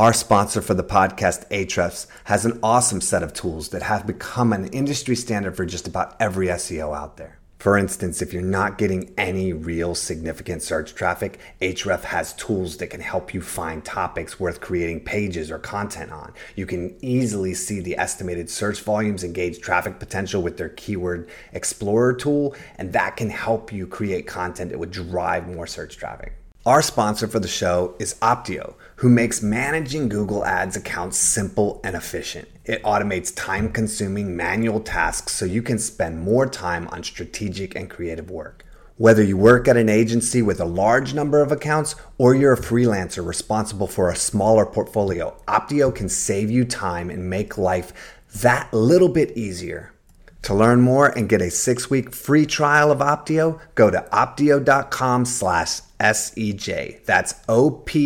Our sponsor for the podcast, Ahrefs, has an awesome set of tools that have become an industry standard for just about every SEO out there. For instance, if you're not getting any real significant search traffic, Ahrefs has tools that can help you find topics worth creating pages or content on. You can easily see the estimated search volumes and gauge traffic potential with their Keyword Explorer tool, and that can help you create content that would drive more search traffic. Our sponsor for the show is Opteo, who makes managing Google Ads accounts simple and efficient. It automates time consuming manual tasks so you can spend more time on strategic and creative work. Whether you work at an agency with a large number of accounts or you're a freelancer responsible for a smaller portfolio, Opteo can save you time and make life that little bit easier. To learn more and get a six-week free trial of Opteo, go to opteo.com slash SEJ. That's O-P-T-E-O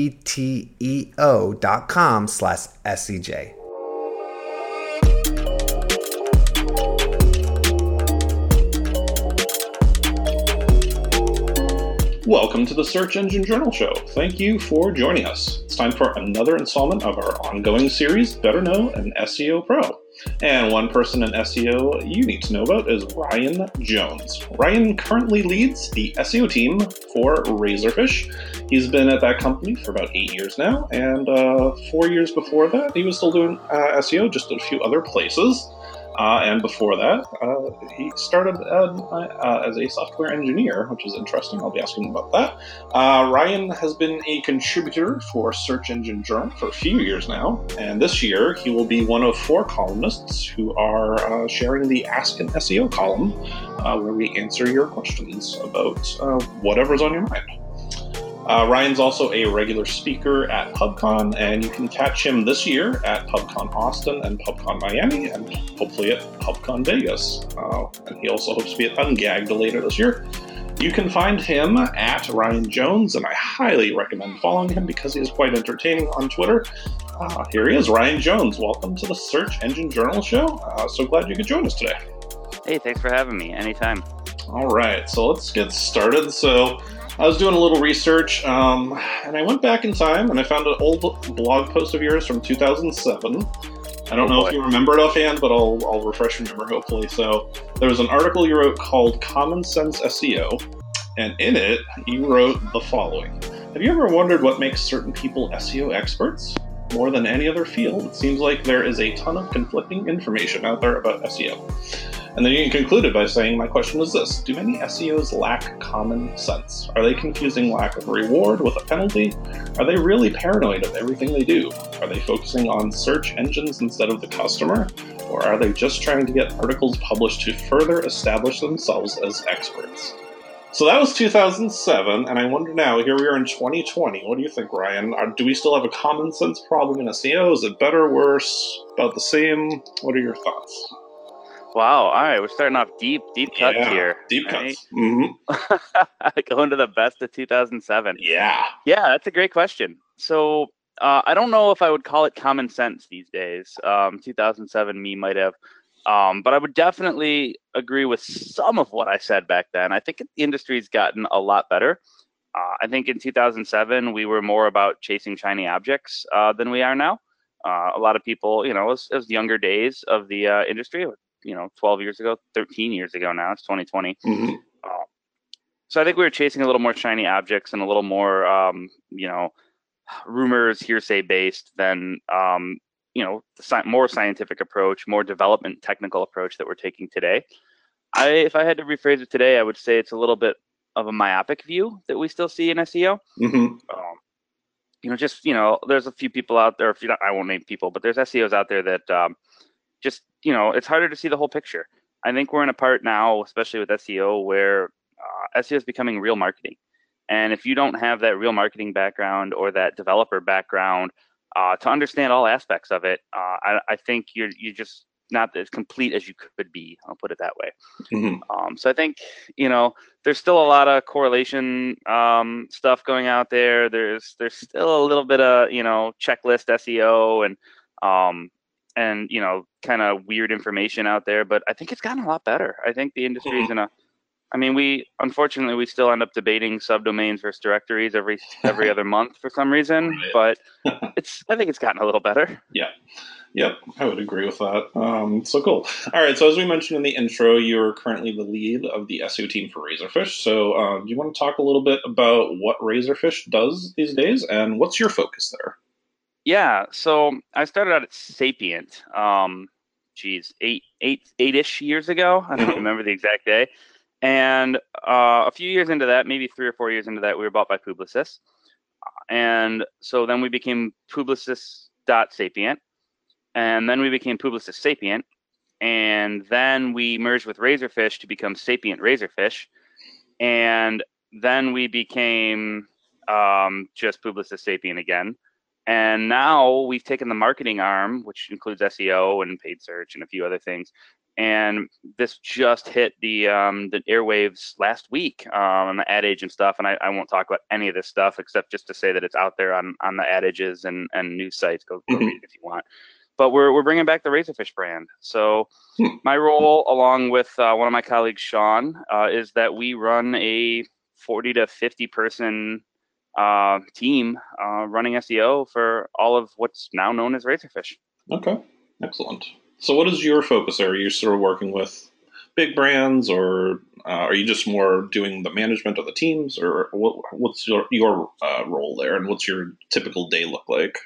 dot com slash S-E-J. Welcome to the Search Engine Journal Show. Thank you for joining us. It's time for another installment of our ongoing series, Better Know an SEO Pro. And one person in SEO you need to know about is Ryan Jones. Ryan currently leads the SEO team for Razorfish. He's been at that company for about eight years now, and uh, four years before that, he was still doing uh, SEO just a few other places. Uh, and before that, uh, he started uh, uh, as a software engineer, which is interesting. I'll be asking about that. Uh, Ryan has been a contributor for Search Engine Journal for a few years now, and this year he will be one of four columnists who are uh, sharing the Ask an SEO column, where we answer your questions about whatever's on your mind. Uh, Ryan's also a regular speaker at PubCon, and you can catch him this year at PubCon Austin and PubCon Miami, and hopefully at PubCon Vegas. Uh, and he also hopes to be at Ungagged later this year. You can find him at Ryan Jones, and I highly recommend following him because he is quite entertaining on Twitter. Uh, here he is, Ryan Jones. Welcome to the Search Engine Journal Show. Uh, so glad you could join us today. Hey, thanks for having me. Anytime. All right, so let's get started. So, I was doing a little research, um, and I went back in time and I found an old blog post of yours from 2007. I don't oh, know boy. if you remember it offhand, but I'll, I'll refresh your memory hopefully. So there was an article you wrote called Common Sense SEO, and in it you wrote the following Have you ever wondered what makes certain people SEO experts? More than any other field, it seems like there is a ton of conflicting information out there about SEO. And then you concluded by saying, My question was this Do many SEOs lack common sense? Are they confusing lack of reward with a penalty? Are they really paranoid of everything they do? Are they focusing on search engines instead of the customer? Or are they just trying to get articles published to further establish themselves as experts? So that was 2007, and I wonder now, here we are in 2020. What do you think, Ryan? Are, do we still have a common sense problem in SEO? Is it better, worse, about the same? What are your thoughts? Wow. All right. We're starting off deep, deep cuts yeah, here. Deep right? cuts. Mm-hmm. Going to the best of 2007. Yeah. Yeah. That's a great question. So uh, I don't know if I would call it common sense these days. Um, 2007 me might have. Um, but I would definitely agree with some of what I said back then. I think the industry's gotten a lot better. Uh, I think in 2007 we were more about chasing shiny objects uh, than we are now. Uh, a lot of people, you know, as, as younger days of the uh, industry, you know 12 years ago 13 years ago now it's 2020 mm-hmm. uh, so i think we were chasing a little more shiny objects and a little more um, you know rumors hearsay based than um, you know the sci- more scientific approach more development technical approach that we're taking today i if i had to rephrase it today i would say it's a little bit of a myopic view that we still see in seo mm-hmm. um, you know just you know there's a few people out there if you i won't name people but there's seos out there that um, just you know it's harder to see the whole picture. I think we're in a part now, especially with SEO, where uh, SEO is becoming real marketing. And if you don't have that real marketing background or that developer background uh, to understand all aspects of it, uh, I, I, think you're you're just not as complete as you could be. I'll put it that way. Mm-hmm. Um, so I think you know there's still a lot of correlation um, stuff going out there. There's there's still a little bit of you know checklist SEO and um, and you know kind of weird information out there but i think it's gotten a lot better i think the industry is mm-hmm. in a I mean, we unfortunately we still end up debating subdomains versus directories every every other month for some reason, but it's I think it's gotten a little better. Yeah. Yep, I would agree with that. Um, so cool. All right, so as we mentioned in the intro, you're currently the lead of the SEO team for Razorfish. So, uh, do you want to talk a little bit about what Razorfish does these days and what's your focus there? Yeah, so I started out at Sapient. Um, geez, eight, eight, eight-ish years ago. I don't remember the exact day. And uh, a few years into that, maybe three or four years into that, we were bought by Publicis. And so then we became Publicis.sapient and then we became Publicis Sapient, and then we merged with Razorfish to become Sapient Razorfish, and then we became um, just Publicis Sapient again. And now we've taken the marketing arm, which includes SEO and paid search and a few other things. And this just hit the um, the airwaves last week um, on the Ad Age and stuff. And I, I, won't talk about any of this stuff except just to say that it's out there on on the Ad Ages and, and news sites. Go, go mm-hmm. read it if you want but we're we're bringing back the Razorfish brand. So hmm. my role, along with uh, one of my colleagues, Sean, uh, is that we run a 40 to 50 person uh, team uh, running SEO for all of what's now known as Razorfish. Okay, excellent. So what is your focus? Are you sort of working with big brands, or uh, are you just more doing the management of the teams, or what, what's your your uh, role there, and what's your typical day look like?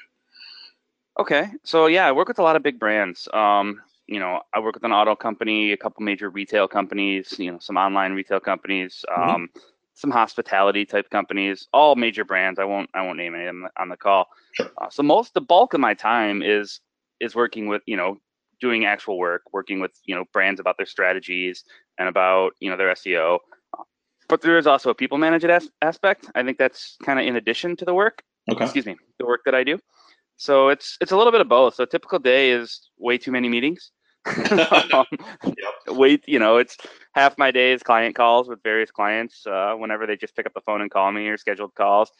Okay, so yeah, I work with a lot of big brands. Um, you know, I work with an auto company, a couple major retail companies, you know, some online retail companies, mm-hmm. Some hospitality type companies, all major brands. I won't I won't name any of them on the call. Sure. Uh, so most the bulk of my time is is working with you know doing actual work, working with you know brands about their strategies and about you know their SEO. But there is also a people management as- aspect. I think that's kind of in addition to the work. Okay. Excuse me, the work that I do. So it's it's a little bit of both. So a typical day is way too many meetings. Um, yep. Wait, you know, it's half my day is client calls with various clients. Uh, whenever they just pick up the phone and call me or scheduled calls,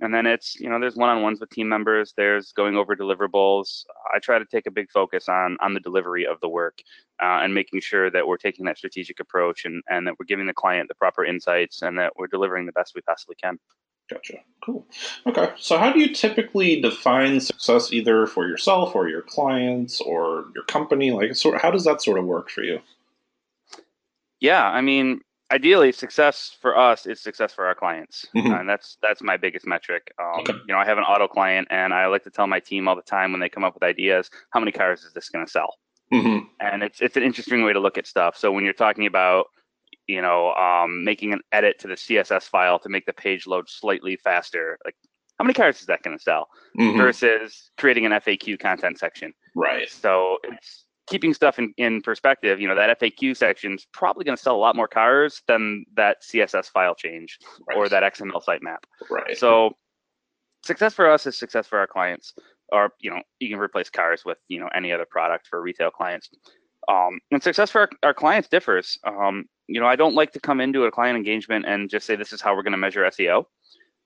and then it's you know there's one-on-ones with team members. There's going over deliverables. I try to take a big focus on on the delivery of the work uh, and making sure that we're taking that strategic approach and and that we're giving the client the proper insights and that we're delivering the best we possibly can. Gotcha. Cool. Okay. So, how do you typically define success either for yourself or your clients or your company? Like, sort how does that sort of work for you? Yeah, I mean, ideally, success for us is success for our clients, mm-hmm. and that's that's my biggest metric. Um, okay. You know, I have an auto client, and I like to tell my team all the time when they come up with ideas, how many cars is this going to sell? Mm-hmm. And it's it's an interesting way to look at stuff. So when you're talking about you know, um, making an edit to the CSS file to make the page load slightly faster. Like, how many cars is that going to sell? Mm-hmm. Versus creating an FAQ content section. Right. So it's keeping stuff in, in perspective. You know, that FAQ section is probably going to sell a lot more cars than that CSS file change right. or that XML sitemap. Right. So success for us is success for our clients. Or you know, you can replace cars with you know any other product for retail clients. Um, and success for our, our clients differs. Um, you know, I don't like to come into a client engagement and just say this is how we're going to measure SEO.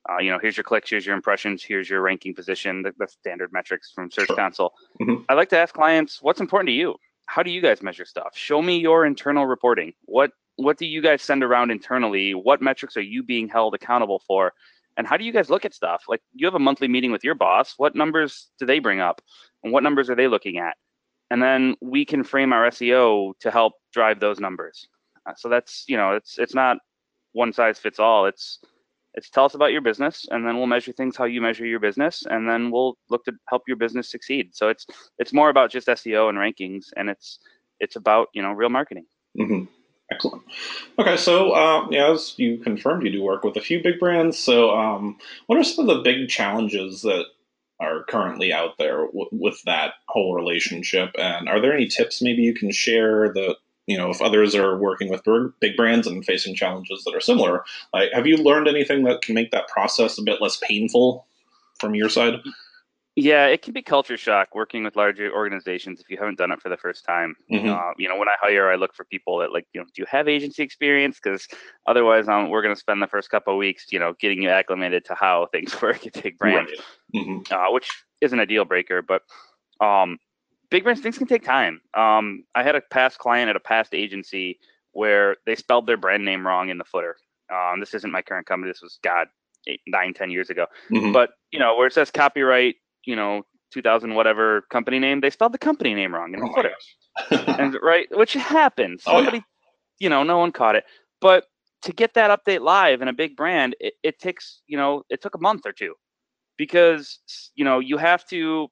Uh, you know, here's your clicks, here's your impressions, here's your ranking position, the, the standard metrics from Search Console. Mm-hmm. I like to ask clients, what's important to you? How do you guys measure stuff? Show me your internal reporting. What what do you guys send around internally? What metrics are you being held accountable for? And how do you guys look at stuff? Like you have a monthly meeting with your boss. What numbers do they bring up? And what numbers are they looking at? And then we can frame our SEO to help drive those numbers. Uh, so that's you know it's it's not one size fits all. It's it's tell us about your business, and then we'll measure things how you measure your business, and then we'll look to help your business succeed. So it's it's more about just SEO and rankings, and it's it's about you know real marketing. Mm-hmm. Excellent. Okay, so uh, yeah, as you confirmed, you do work with a few big brands. So, um, what are some of the big challenges that are currently out there w- with that whole relationship? And are there any tips maybe you can share that you know, if others are working with big brands and facing challenges that are similar, like, have you learned anything that can make that process a bit less painful from your side? Yeah, it can be culture shock working with larger organizations if you haven't done it for the first time. Mm-hmm. Uh, you know, when I hire, I look for people that like, you know, do you have agency experience? Because otherwise, um, we're going to spend the first couple of weeks, you know, getting you acclimated to how things work at big brands, right. mm-hmm. uh, which isn't a deal breaker. But um, big brands things can take time. Um, I had a past client at a past agency where they spelled their brand name wrong in the footer. Um, this isn't my current company. This was God eight, nine, ten years ago. Mhm. But you know, where it says copyright, you know, 2000 whatever company name, they spelled the company name wrong in Oh footer and right, which happens. Oh, yeah. Somebody, you know, no one caught it. But to get that update live in a big brand, it, it takes, you know, it took a month or two because you know you have to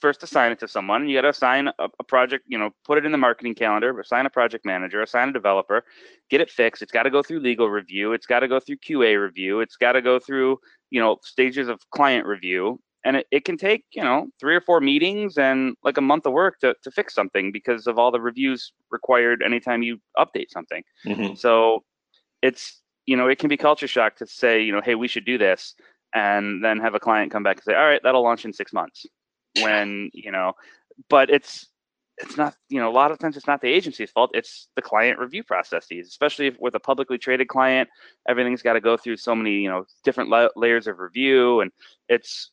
first assign it to someone. You got to assign a, a project, you know, put it in the marketing calendar, assign a project manager, assign a developer, get it fixed. It's got to go through legal review. It's got to go through QA review. It's got to go through, you know, stages of client review. And it, it can take, you know, three or four meetings and like a month of work to, to fix something because of all the reviews required anytime you update something. Mhm. So it's, you know, it can be culture shock to say, you know, hey, we should do this. And then have a client come back and say, all right, that'll launch in six months. When, you know, but it's, it's not, you know, a lot of times it's not the agency's fault. It's the client review processes, especially if with a publicly traded client, everything's got to go through so many, you know, different la- layers of review. And it's,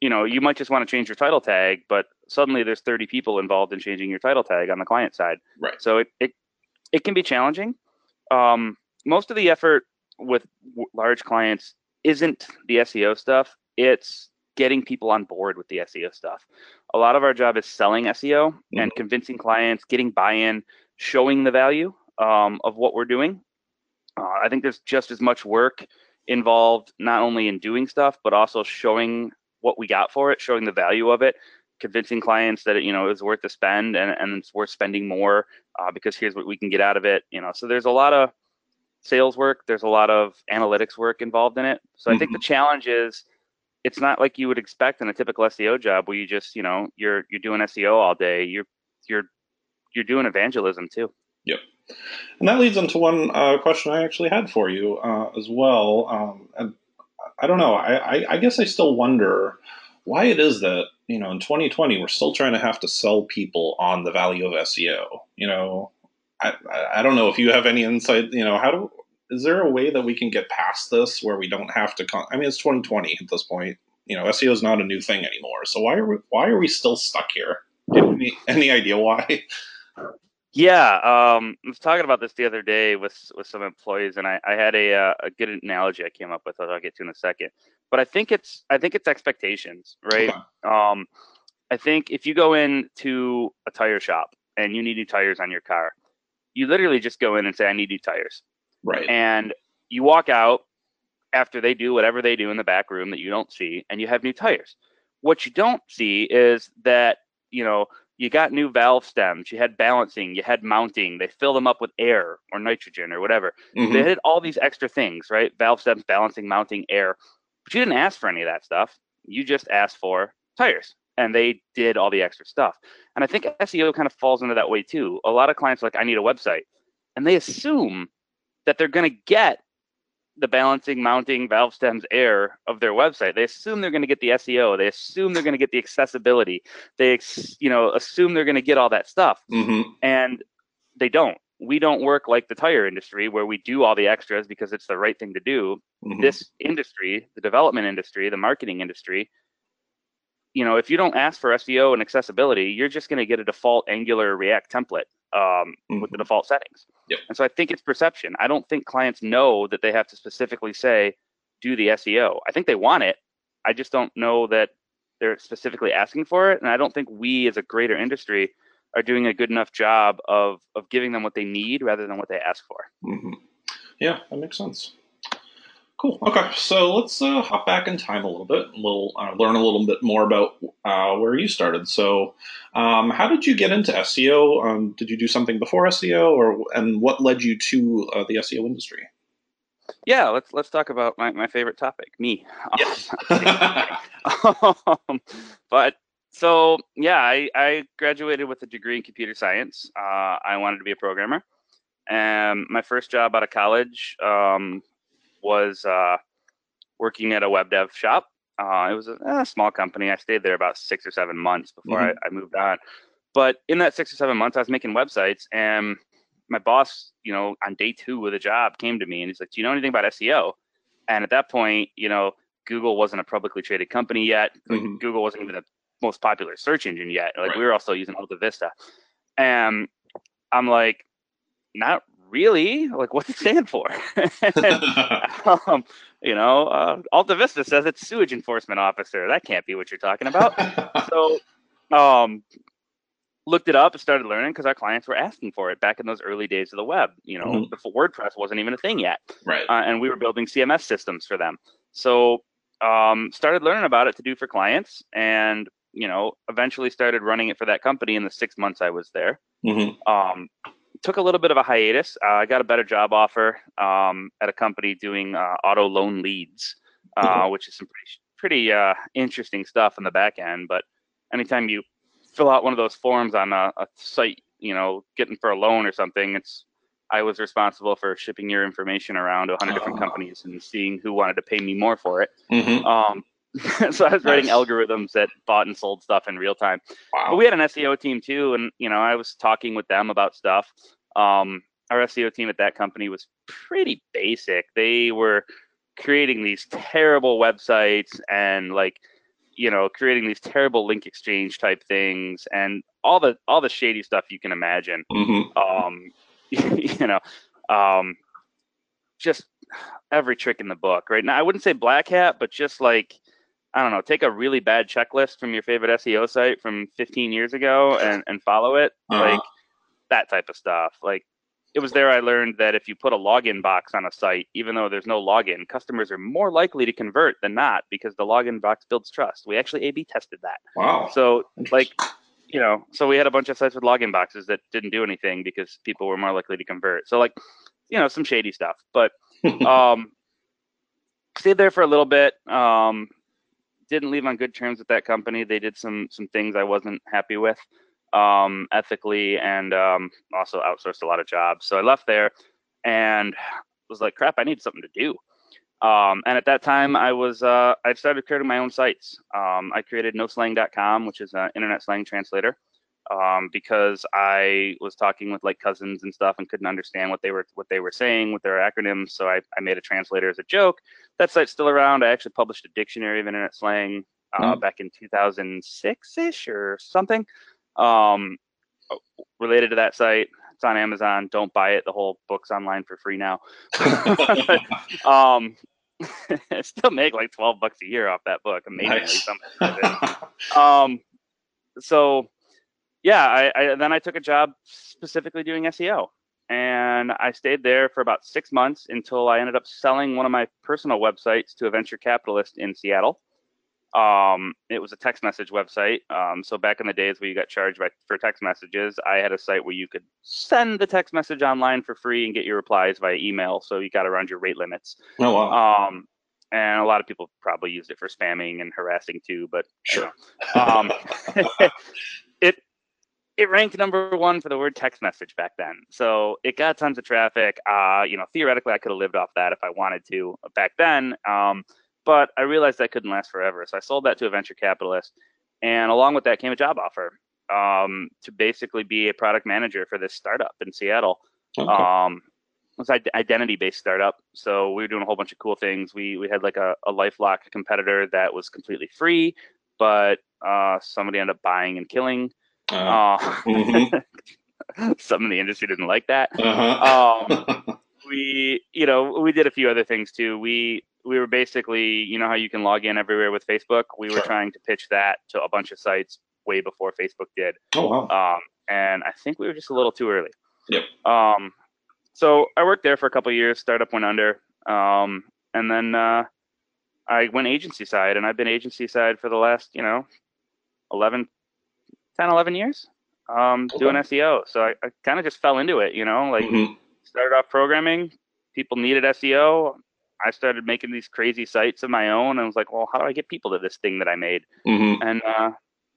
you know, you might just want to change your title tag, but suddenly there's 30 people involved in changing your title tag on the client side. Right. So it, it, it can be challenging. Um, most of the effort with w- large clients isn't the SEO stuff. It's getting people on board with the SEO stuff. A lot of our job is selling SEO and convincing clients, getting buy-in, showing the value um, of what we're doing. Uh, I think there's just as much work involved, not only in doing stuff, but also showing what we got for it, showing the value of it, convincing clients that it, you know, is worth the spend and, and it's worth spending more uh, because here's what we can get out of it. You know, so there's a lot of sales work, there's a lot of analytics work involved in it. So I think the challenge is it's not like you would expect in a typical SEO job where you just, you know, you're you're doing SEO all day. You're you're you're doing evangelism too. Yep. And that leads into one uh, question I actually had for you uh, as well. Um, and I don't know. I, I, I guess I still wonder why it is that you know in 2020 we're still trying to have to sell people on the value of SEO. You know, I I- don't know if you have any insight. You know, how do is there a way that we can get past this where we don't have to? Con- I mean, it's 2020 at this point. You know, SEO is not a new thing anymore. So why are we why are we still stuck here? Any, any idea why? Yeah, um, I was talking about this the other day with with some employees, and I, I had a uh, a good analogy I came up with that I'll get to in a second. But I think it's I think it's expectations, right? Okay. Um, I think if you go into a tire shop and you need new tires on your car, you literally just go in and say, "I need new tires," Right. and you walk out after they do whatever they do in the back room that you don't see, and you have new tires. What you don't see is that you know you got new valve stems, you had balancing, you had mounting. They fill them up with air or nitrogen or whatever. Mhm. They did all these extra things, right? Valve stems, balancing, mounting, air. But you didn't ask for any of that stuff. You just asked for tires, and they did all the extra stuff. And I think SEO kind of falls into that way too. A lot of clients are like, I need a website, and they assume that they're going to get the balancing, mounting, valve stems, air of their website. They assume they're going to get the SEO. They assume they're going to get the accessibility. They, ex- you know, assume they're going to get all that stuff Mhm. and they don't. We don't work like the tire industry where we do all the extras because it's the right thing to do. Mhm. This industry, the development industry, the marketing industry, you know, if you don't ask for SEO and accessibility, you're just going to get a default Angular React template um, with the default settings. Yep. And so I think it's perception. I don't think clients know that they have to specifically say, do the SEO. I think they want it. I just don't know that they're specifically asking for it. And I don't think we as a greater industry are doing a good enough job of of giving them what they need rather than what they ask for. hmm Yeah, that makes sense. Cool. Okay, so let's uh, hop back in time a little bit, a little uh, learn a little bit more about uh, where you started. So, um, how did you get into SEO? Um, did you do something before SEO, or and what led you to uh, the SEO industry? Yeah, let's let's talk about my, my favorite topic, me. Yes. um, but so yeah, I, I graduated with a degree in computer science. Uh, I wanted to be a programmer, and my first job out of college um, was uh, working at a web dev shop. Uh, it was a, a small company. I stayed there about six or seven months before I, I moved on. But in that six or seven months, I was making websites, and my boss, you know, on day two of the job, came to me and he's like, "Do you know anything about SEO?" And at that point, you know, Google wasn't a publicly traded company yet. Mhm. Google wasn't even the most popular search engine yet. Like Right. we were also using Alta Vista. And I'm like, not really? Like, what's it stand for? um, you know, uh, Alta Vista says it's sewage enforcement officer. That can't be what you're talking about. so, um, looked it up and started learning because our clients were asking for it back in those early days of the web. You know, Mhm. before WordPress wasn't even a thing yet, right. uh, and we were building CMS systems for them. So, um, started learning about it to do for clients, and you know, eventually started running it for that company in the six months I was there hmm um, took a little bit of a hiatus. Uh, I got a better job offer um, at a company doing uh, auto loan leads, uh, which is some pretty pretty uh, interesting stuff in the back end. But anytime you fill out one of those forms on a, a site, you know, getting for a loan or something, it's I was responsible for shipping your information around to 100 different Oh. companies and seeing who wanted to pay me more for it. hmm Um, so I was writing Nice. algorithms that bought and sold stuff in real time. Wow. But we had an SEO team too, and you know, I was talking with them about stuff. Um, our SEO team at that company was pretty basic. They were creating these terrible websites and like, you know, creating these terrible link exchange type things and all the all the shady stuff you can imagine. hmm Um, you know, um, just every trick in the book. Right now, I wouldn't say black hat, but just like I don't know, take a really bad checklist from your favorite SEO site from 15 years ago and, and follow it. Uh-huh. Like that type of stuff. Like it was there I learned that if you put a login box on a site, even though there's no login, customers are more likely to convert than not because the login box builds trust. We actually A B tested that. Wow. So like you know, so we had a bunch of sites with login boxes that didn't do anything because people were more likely to convert. So like, you know, some shady stuff. But um stayed there for a little bit. Um didn't leave on good terms with that company. They did some some things I wasn't happy with um ethically and um also outsourced a lot of jobs. So I left there and was like, crap, I need something to do. Um, and at that time, I was uh, I started creating my own sites. Um, I created NoSlang.com, which is an internet slang translator, um, because I was talking with like cousins and stuff and couldn't understand what they were what they were saying with their acronyms. So I, I made a translator as a joke. That site's still around. I actually published a dictionary of internet slang uh, Mm. back in 2006 ish or something. Um, related to that site, it's on Amazon. Don't buy it. The whole book's online for free now. um, I still make like 12 bucks a year off that book. Amazingly, Nice. something. Um, so yeah, I, I then I took a job specifically doing SEO, and I stayed there for about six months until I ended up selling one of my personal websites to a venture capitalist in Seattle. Um, it was a text message website. Um, so back in the days where you got charged by, for text messages, I had a site where you could send the text message online for free and get your replies via email. So you got around your rate limits. oh wow. Um, and a lot of people probably used it for spamming and harassing too, but Sure. um, it ranked number one for the word text message back then. So it got tons of traffic. Uh, you know, theoretically, I could have lived off that if I wanted to back then. Um, but I realized that couldn't last forever. So I sold that to a venture capitalist, and along with that came a job offer um, to basically be a product manager for this startup in Seattle. Okay. Um, it was an identity-based startup, so we were doing a whole bunch of cool things. We we had like a, a LifeLock competitor that was completely free, but uh, somebody ended up buying and killing. Uh, mhm. some in the industry didn't like that. uh-huh. Um, we, you know, we did a few other things too. We we were basically, you know, how you can log in everywhere with Facebook. We were trying to pitch that to a bunch of sites way before Facebook did oh wow. um, and I think we were just a little too early. Yep. Um, so I worked there for a couple of years. Startup went under, um, and then uh, I went agency side, and I've been agency side for the last, you know, 11, 10, 11 years, um, doing SEO. So I, I kind of just fell into it, you know, like Mhm. started off programming. People needed SEO. I started making these crazy sites of my own, and i was like, well, how do I get people to this thing that I made? Mhm. and uh,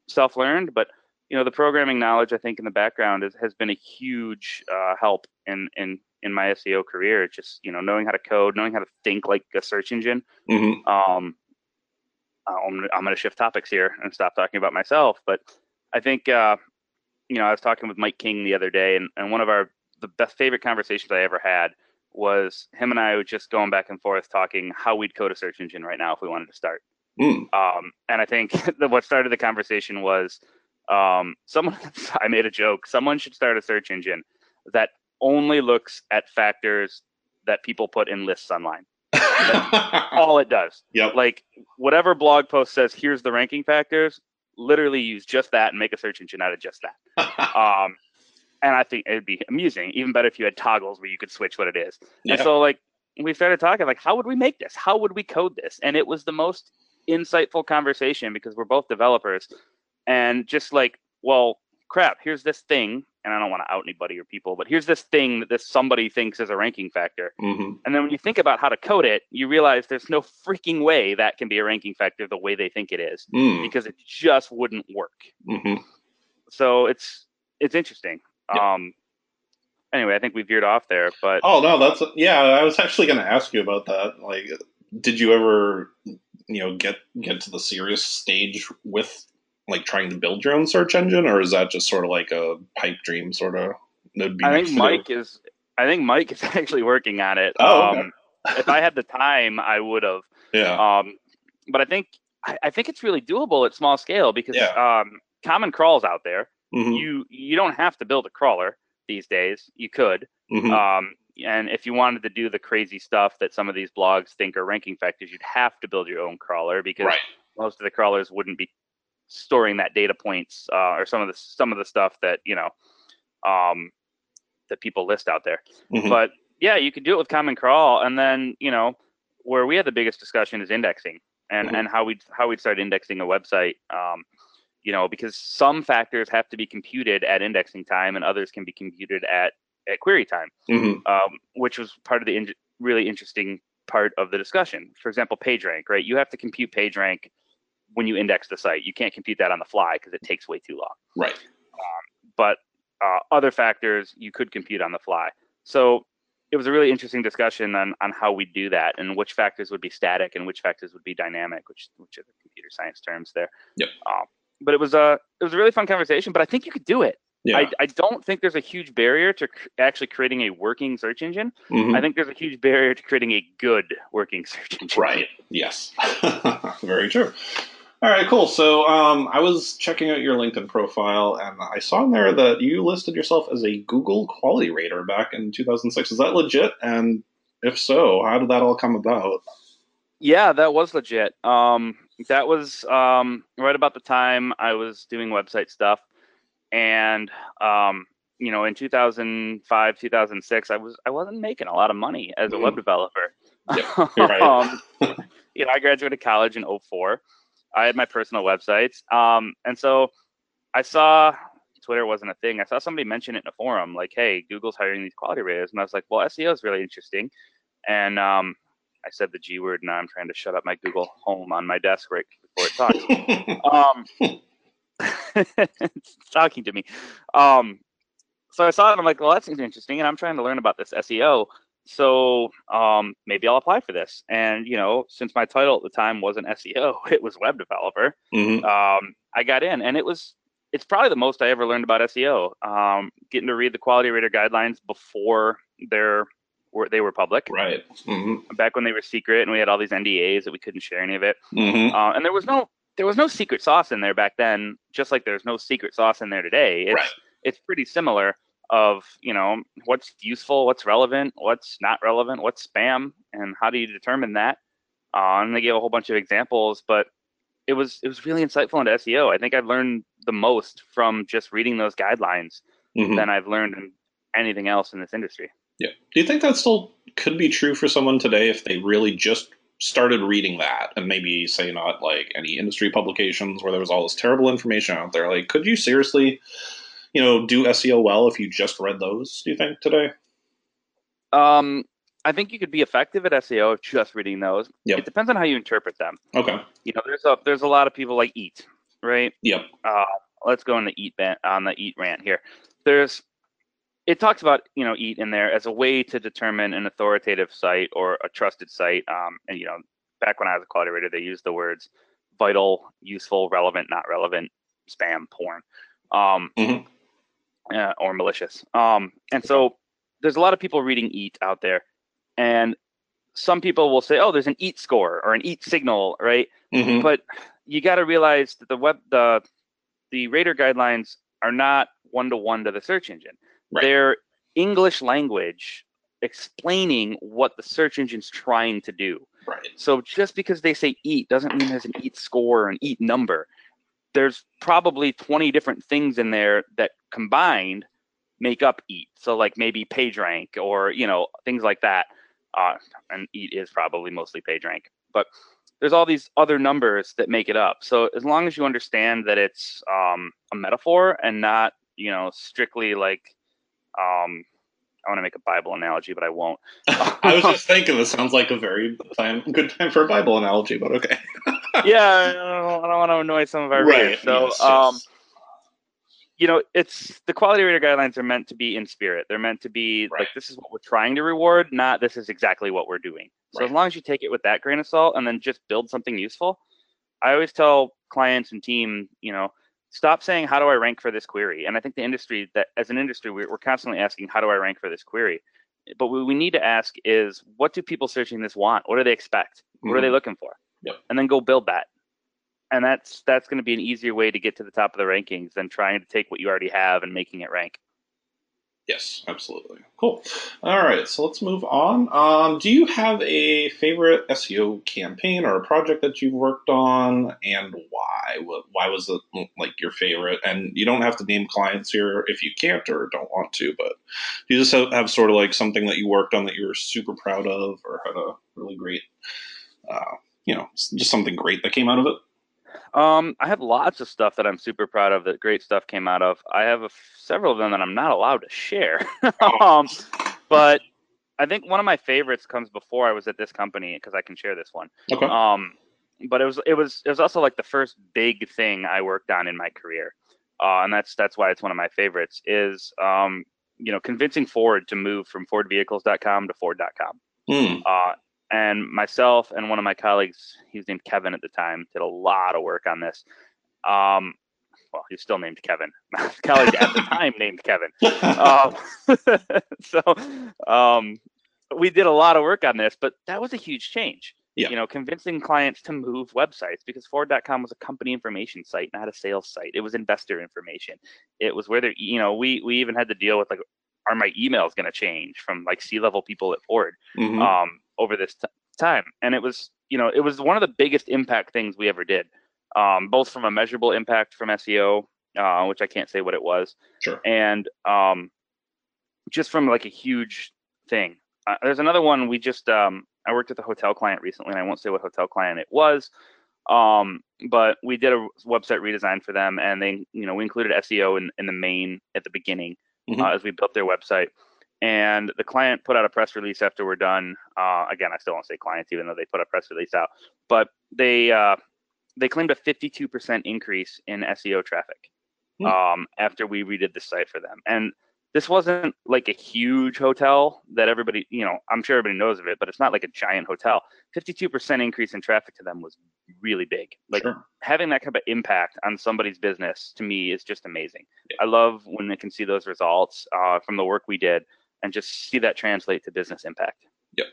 self-learned. But you know, the programming knowledge I think in the background is, has been a huge uh, help in in in my SEO career. It's Just you know, knowing how to code, knowing how to think like a search engine. Mhm. Um, I'm, I'm going to shift topics here and stop talking about myself, but I think uh, you know I was talking with Mike King the other day, and, and one of our the best favorite conversations I ever had was him and I were just going back and forth talking how we'd code a search engine right now if we wanted to start. Mm. Um, and I think that what started the conversation was um, someone. I made a joke. Someone should start a search engine that only looks at factors that people put in lists online. All it does. Yep. Like whatever blog post says, here's the ranking factors. Literally use just that and make a search engine out of just that. Um, and I think it'd be amusing. Even better if you had toggles where you could switch what it is. Yeah. And so like we started talking like, how would we make this? How would we code this? And it was the most insightful conversation because we're both developers and just like, well, crap, here's this thing, and I don't want to out anybody or people, but here's this thing that this somebody thinks is a ranking factor. hmm And then when you think about how to code it, you realize there's no freaking way that can be a ranking factor the way they think it is Mm. because it just wouldn't work. hmm So it's it's interesting. Yeah. Um anyway, I think we veered off there, but Oh no, that's yeah. I was actually going to ask you about that. Like, did you ever, you know, get get to the serious stage with like trying to build your own search engine, or is that just sort of like a pipe dream, sort of? I think do? Mike is I think Mike is actually working on it. Oh, okay. um if I had the time I would have. Yeah. Um, but I think I, I think it's really doable at small scale because Yeah. um, Common Crawl's out there. hmm You you don't have to build a crawler these days. You could, hmm um, and if you wanted to do the crazy stuff that some of these blogs think are ranking factors, you'd have to build your own crawler because right. most of the crawlers wouldn't be storing that data points uh, or some of the some of the stuff that you know um, that people list out there. Mhm. But yeah, you could do it with Common Crawl, and then you know where we had the biggest discussion is indexing and Mhm. and how we how we'd start indexing a website. Um, you know, because some factors have to be computed at indexing time, and others can be computed at at query time, hmm um, which was part of the in- really interesting part of the discussion. For example, PageRank, right? You have to compute PageRank when you index the site. You can't compute that on the fly because it takes way too long Right. but uh, other factors you could compute on the fly. So it was a really interesting discussion on, on how we do that and which factors would be static and which factors would be dynamic, which which are the computer science terms there. Yep. Um, but it was a it was a really fun conversation. But I think you could do it. Yeah. I, I don't think there's a huge barrier to cr- actually creating a working search engine. Mhm. I think there's a huge barrier to creating a good working search engine. Right. Yes. Very true. All right, cool. So um, I was checking out your LinkedIn profile, and I saw in there that you listed yourself as a Google Quality Rater back in 2006. Is that legit? And if so, how did that all come about? Yeah, that was legit. Um, that was um, right about the time I was doing website stuff, and um, you know, in 2005, 2006, I was I wasn't making a lot of money as a web Mhm. developer. You're right. um, you know, I graduated college in 04. I had my personal websites, um, and so I saw Twitter wasn't a thing. I saw somebody mention it in a forum, like, "Hey, Google's hiring these quality raters," and I was like, "Well, SEO is really interesting," and um, I said the G word. Now I'm trying to shut up my Google Home on my desk right before it talks. um, it's talking to me. Um, so I saw it. I'm like, well, that seems interesting, and I'm trying to learn about this SEO. So um, maybe I'll apply for this. And you know, since my title at the time wasn't SEO, it was web developer. Mhm. Um, I got in, and it was it's probably the most I ever learned about SEO. Um, getting to read the quality rater guidelines before they're were they were public, Right. hmm back when they were secret, and we had all these NDAs that we couldn't share any of it. hmm Uh, and there was no there was no secret sauce in there back then, just like there's no secret sauce in there today. It's Right. it's pretty similar of you know what's useful, what's relevant, what's not relevant, what's spam, and how do you determine that? Uh, and they gave a whole bunch of examples, but it was it was really insightful into SEO. I think I've learned the most from just reading those guidelines hmm than I've learned in anything else in this industry. Yeah. Do you think that still could be true for someone today if they really just started reading that and maybe say not like any industry publications where there was all this terrible information out there? Like, could you seriously, you know, do SEO well if you just read those? Do you think today? Um, I think you could be effective at SEO if just reading those. Yep. It depends on how you interpret them. Okay. You know, there's a there's a lot of people like Eat, right? Yep. uh, let's go on the eat bent on the eat rant here. There's it talks about you know eat in there as a way to determine an authoritative site or a trusted site. Um, and you know, back when I was a quality rater, they used the words vital, useful, relevant, not relevant, spam, porn, um, Mhm. Uh, or malicious. Um, and so there's a lot of people reading eat out there, and some people will say, oh, there's an eat score or an eat signal, right? hmm but you got to realize that the web the the rater guidelines are not one to one to the search engine Right. they're English language explaining what the search engine's trying to do. Right. So just because they say eat doesn't mean there's an eat score or an eat number. There's probably 20 different things in there that combined make up eat. So like maybe pagerank or you know things like that. Uh, and eat is probably mostly pagerank but there's all these other numbers that make it up. So as long as you understand that it's um, a metaphor and not you know strictly like um, I want to make a Bible analogy, but I won't. I was just thinking this sounds like a very time, good time for a Bible analogy, but okay. yeah, I don't, I don't, want to annoy some of our right. readers. So, yes, um, yes. you know, it's the quality rater guidelines are meant to be in spirit. They're meant to be Right. like this is what we're trying to reward, not this is exactly what we're doing. So as long as you take it with that grain of salt and then just build something useful, I always tell clients and team, you know, stop saying how do I rank for this query. And I think the industry that as an industry we're, we're constantly asking how do I rank for this query. But what we need to ask is what do people searching this want? What do they expect? What are they Mhm. looking for? Yep. And then go build that. And that's that's going to be an easier way to get to the top of the rankings than trying to take what you already have and making it rank. Yes, absolutely. Cool. All right, so let's move on. Um, do you have a favorite SEO campaign or a project that you've worked on, and why? Why was it like your favorite? And you don't have to name clients here if you can't or don't want to, but do you just have, have sort of like something that you worked on that you were super proud of, or had a really great, uh, you know, just something great that came out of it? Um, I have lots of stuff that I'm super proud of that great stuff came out of. I have a f- several of them that I'm not allowed to share. um, but I think one of my favorites comes before I was at this company because I can share this one. Okay. Um, but it was it was it was also like the first big thing I worked on in my career, uh, and that's that's why it's one of my favorites. Is um, you know convincing Ford to move from FordVehicles.com to Ford.com. Hmm. Uh, and myself and one of my colleagues, he was named Kevin at the time, did a lot of work on this. Um, well, he's still named Kevin. My colleague at the time named Kevin. Um, so um, we did a lot of work on this, but that was a huge change. Yeah. You know, convincing clients to move websites because Ford.com was a company information site, not a sales site. It was investor information. It was where they, you know, we we even had to deal with like, are my emails going to change from like C level people at Ford? Mhm. um, over this t- time. And it was, you know, it was one of the biggest impact things we ever did, um, both from a measurable impact from SEO, uh, which I can't say what it was, sure. and um, just from like a huge thing. Uh, there's another one we just, um, I worked with a hotel client recently, and I won't say what hotel client it was. Um, but we did a website redesign for them, and they, you know, we included SEO in, in the main at the beginning Mhm. uh, as we built their website. And the client put out a press release after we're done. Uh, again, I still won't say clients, even though they put a press release out. But they uh, they claimed a 52% increase in SEO traffic Hmm. um, after we redid the site for them. And this wasn't like a huge hotel that everybody, you know, I'm sure everybody knows of it, but it's not like a giant hotel. 52% increase in traffic to them was really big. Like sure. having that kind of impact on somebody's business to me is just amazing. Yeah. I love when they can see those results uh, from the work we did and just see that translate to business impact. Yep.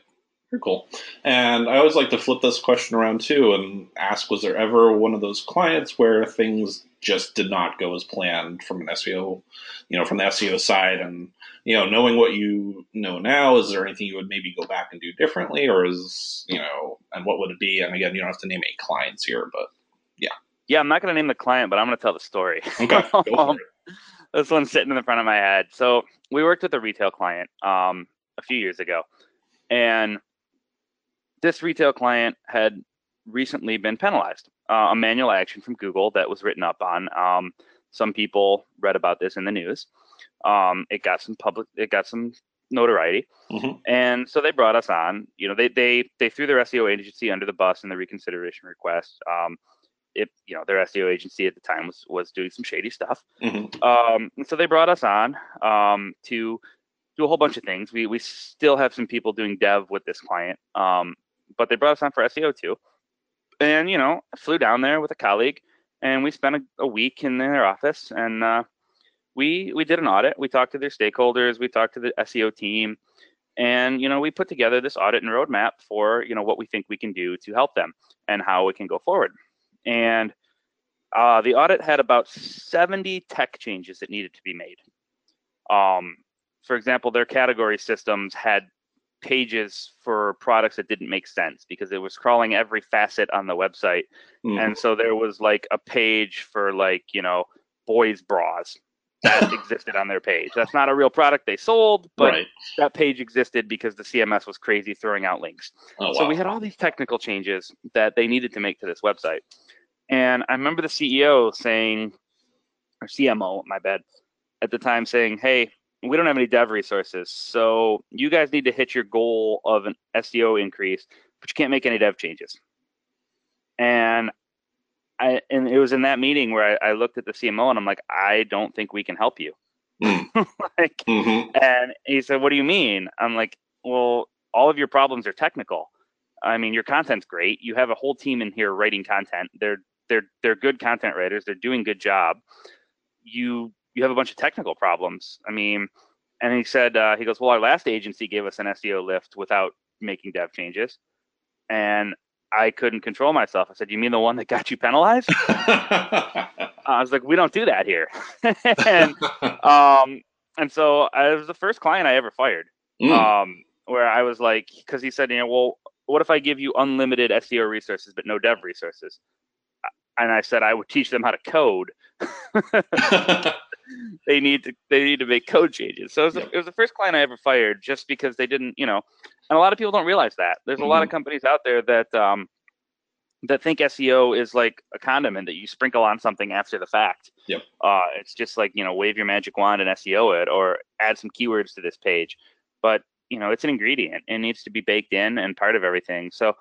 Very cool. And I always like to flip this question around too and ask was there ever one of those clients where things just did not go as planned from an SEO, you know, from the SEO side? And, you know, knowing what you know now, is there anything you would maybe go back and do differently? Or is, you know, and what would it be? And again, you don't have to name any clients here, but Yeah, Yeah, I'm not going to name the client, but I'm going to tell the story. okay. Um, it. This one's sitting in the front of my head. So we worked with a retail client um, a few years ago, and this retail client had recently been penalized. Uh, a manual action from Google that was written up on. Um, some people read about this in the news. Um, it got some public. It got some notoriety, Mhm. and so they brought us on. You know, they they they threw their SEO agency under the bus in the reconsideration request. Um, it you know their SEO agency at the time was was doing some shady stuff. Mhm. Um, and so they brought us on um, to do a whole bunch of things. We we still have some people doing dev with this client, um, but they brought us on for SEO too. And you know, I flew down there with a colleague, and we spent a, a week in their office, and uh, we we did an audit. We talked to their stakeholders. We talked to the SEO team, and you know, we put together this audit and roadmap for you know what we think we can do to help them and how we can go forward. And uh, the audit had about 70 tech changes that needed to be made. Um, for example, their category systems had pages for products that didn't make sense because it was crawling every facet on the website. Mm. And so there was like a page for like, you know, boys bras that existed on their page. That's not a real product they sold, but right. that page existed because the CMS was crazy throwing out links. Oh, so wow. we had all these technical changes that they needed to make to this website. And I remember the CEO saying, or CMO, my bad, at the time saying, hey, we don't have any dev resources. So you guys need to hit your goal of an SEO increase, but you can't make any dev changes. And I and it was in that meeting where I, I looked at the CMO and I'm like, I don't think we can help you. Mm. like, mm-hmm. and he said, What do you mean? I'm like, Well, all of your problems are technical. I mean, your content's great. You have a whole team in here writing content. They're they're they're good content writers. They're doing good job. You you have a bunch of technical problems. I mean, and he said, uh, he goes, well, our last agency gave us an SEO lift without making dev changes. And I couldn't control myself. I said, you mean the one that got you penalized? I was like, we don't do that here. and, um, and so I was the first client I ever fired. Mm. Um, where I was like, because he said, you know, well, what if I give you unlimited SEO resources but no dev resources? And I said I would teach them how to code. they need to they need to make code changes. So it was, yeah. it was, the first client I ever fired just because they didn't, you know, and a lot of people don't realize that. There's a mm-hmm. lot of mm-hmm. companies out there that um, that think SEO is like a condiment that you sprinkle on something after the fact. Yep. Uh, it's just like you know, wave your magic wand and SEO it, or add some keywords to this page. But you know, it's an ingredient. It needs to be baked in and part of everything. So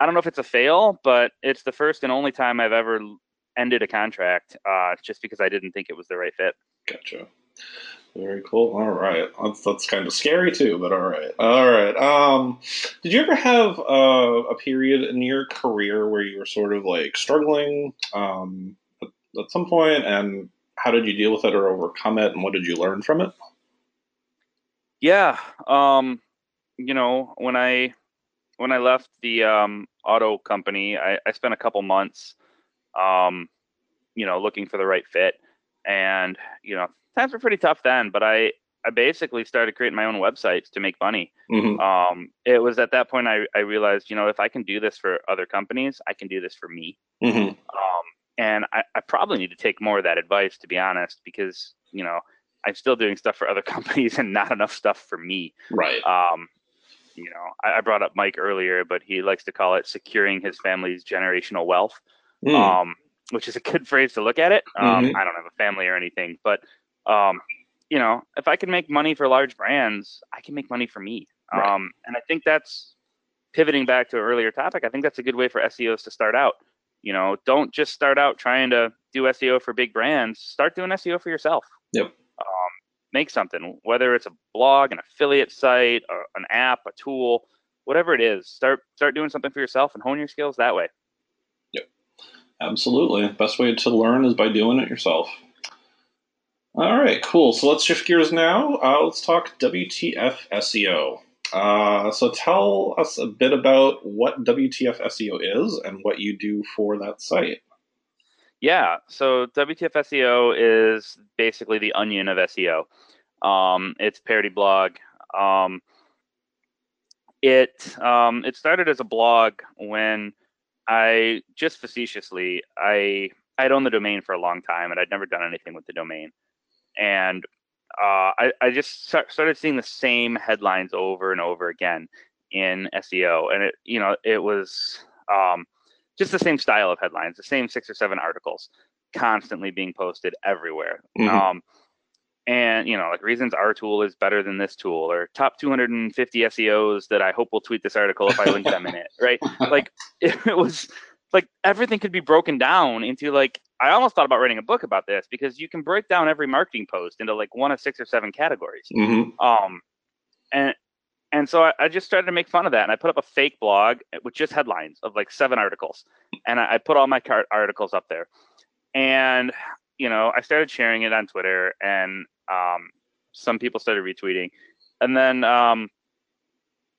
I don't know if it's a fail, but it's the first and only time I've ever ended a contract uh, just because I didn't think it was the right fit. Gotcha. Very cool. All right, that's, that's kind of scary too, but all right, all right. Um, did you ever have uh, a period in your career where you were sort of like struggling um, at, at some point, and how did you deal with it or overcome it, and what did you learn from it? Yeah, um, you know, when I when I left the um, auto company, I, I spent a couple months um, you know, looking for the right fit. And, you know, times were pretty tough then, but I, I basically started creating my own websites to make money. Mm-hmm. Um, it was at that point I, I realized, you know, if I can do this for other companies, I can do this for me. Mm-hmm. Um, and I, I probably need to take more of that advice, to be honest, because, you know, I'm still doing stuff for other companies and not enough stuff for me. Right. Um, you know, I, I brought up Mike earlier, but he likes to call it securing his family's generational wealth mm. um, which is a good phrase to look at it. Um, mm-hmm. I don't have a family or anything, but um, you know, if I can make money for large brands, I can make money for me. Right. Um, and I think that's pivoting back to an earlier topic. I think that's a good way for SEOs to start out. You know, don't just start out trying to do SEO for big brands. Start doing SEO for yourself. Yep. Make something, whether it's a blog, an affiliate site, an app, a tool, whatever it is. Start start doing something for yourself and hone your skills that way. Yep, absolutely. Best way to learn is by doing it yourself. All right, cool. So let's shift gears now. Uh, let's talk WTF SEO. Uh, so tell us a bit about what WTF SEO is and what you do for that site. Yeah, so WTF SEO is basically the onion of SEO. Um, it's parody blog. Um, it um, it started as a blog when I just facetiously, I I'd owned the domain for a long time, and I'd never done anything with the domain, and uh, I I just started seeing the same headlines over and over again in SEO, and it you know it was um, just the same style of headlines, the same six or seven articles, constantly being posted everywhere. Mm-hmm. Um, and you know like reasons our tool is better than this tool or top 250 seos that i hope will tweet this article if i link them in it right like it was like everything could be broken down into like i almost thought about writing a book about this because you can break down every marketing post into like one of six or seven categories mm-hmm. um and and so I, I, just started to make fun of that and i put up a fake blog with just headlines of like seven articles and i, I put all my car- articles up there. And you know i started sharing it on twitter and um, some people started retweeting, and then um,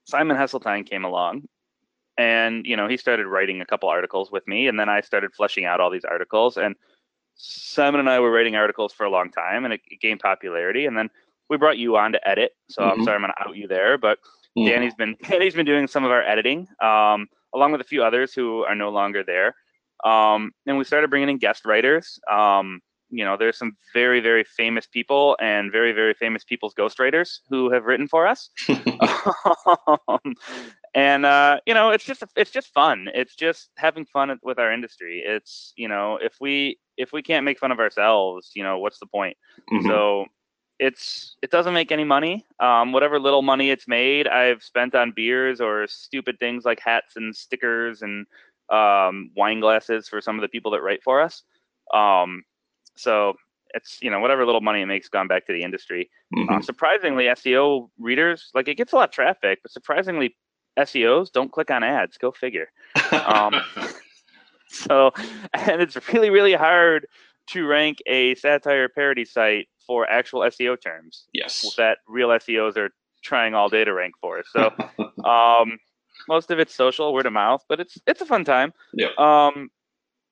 Simon Heseltine came along, and you know he started writing a couple articles with me, and then I started fleshing out all these articles, and Simon and I were writing articles for a long time, and it, it gained popularity, and then we brought you on to edit. So Mhm. I'm sorry I'm gonna out you there, but Mhm. Danny's been Danny's been doing some of our editing, um, along with a few others who are no longer there. Um, and we started bringing in guest writers. Um, you know, there's some very very famous people and very very famous people's ghostwriters who have written for us. um, and uh, you know, it's just it's just fun. It's just having fun with our industry. It's you know, if we if we can't make fun of ourselves, you know, what's the point? Mhm. So it's it doesn't make any money. Um, whatever little money it's made, I've spent on beers or stupid things like hats and stickers and um, wine glasses for some of the people that write for us. Um, so it's you know whatever little money it makes gone back to the industry. Mhm. Uh, surprisingly, SEO readers like it gets a lot of traffic, but surprisingly, SEOs don't click on ads. Go figure. Um, so, and it's really, really hard to rank a satire parody site for actual SEO terms yes. that real SEOs are trying all day to rank for. So, um, most of it's social, word of mouth, but it's it's a fun time. Yep. Um,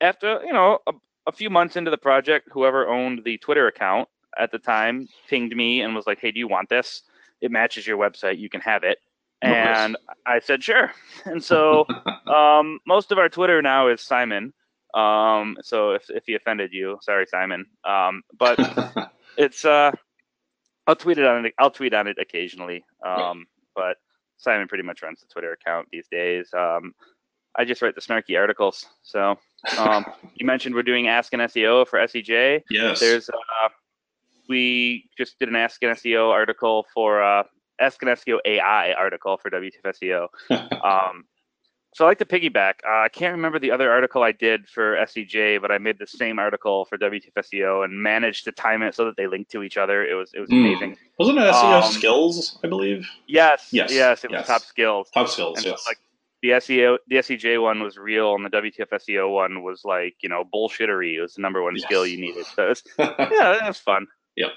after you know a, a few months into the project, whoever owned the Twitter account at the time pinged me and was like, "Hey, do you want this? It matches your website. You can have it." Nice. And I said, "Sure." And so um, most of our Twitter now is Simon. Um, so if if he offended you, sorry, Simon. Um, but it's uh, I'll tweet it on it. I'll tweet on it occasionally. Um, but Simon pretty much runs the Twitter account these days. Um, I just write the snarky articles. So um, you mentioned we're doing Ask an SEO for SEJ. yes. There's uh, we just did an Ask an SEO article for uh, Ask an SEO AI article for WTF SEO. Um, so I like to piggyback. Uh, I can't remember the other article I did for SEJ, but I made the same article for WTF SEO and managed to time it so that they linked to each other. It was it was Mm. amazing. Wasn't it SEO Um, skills? I believe Yes, Yes, yes, it was yes. top skills. top skills. And so, yes. like the SEO, the SEJ one was real, and the WTF SEO one was like you know bullshittery. It was the number one Yes. skill you needed. So it's, yeah, it was fun. Yeah.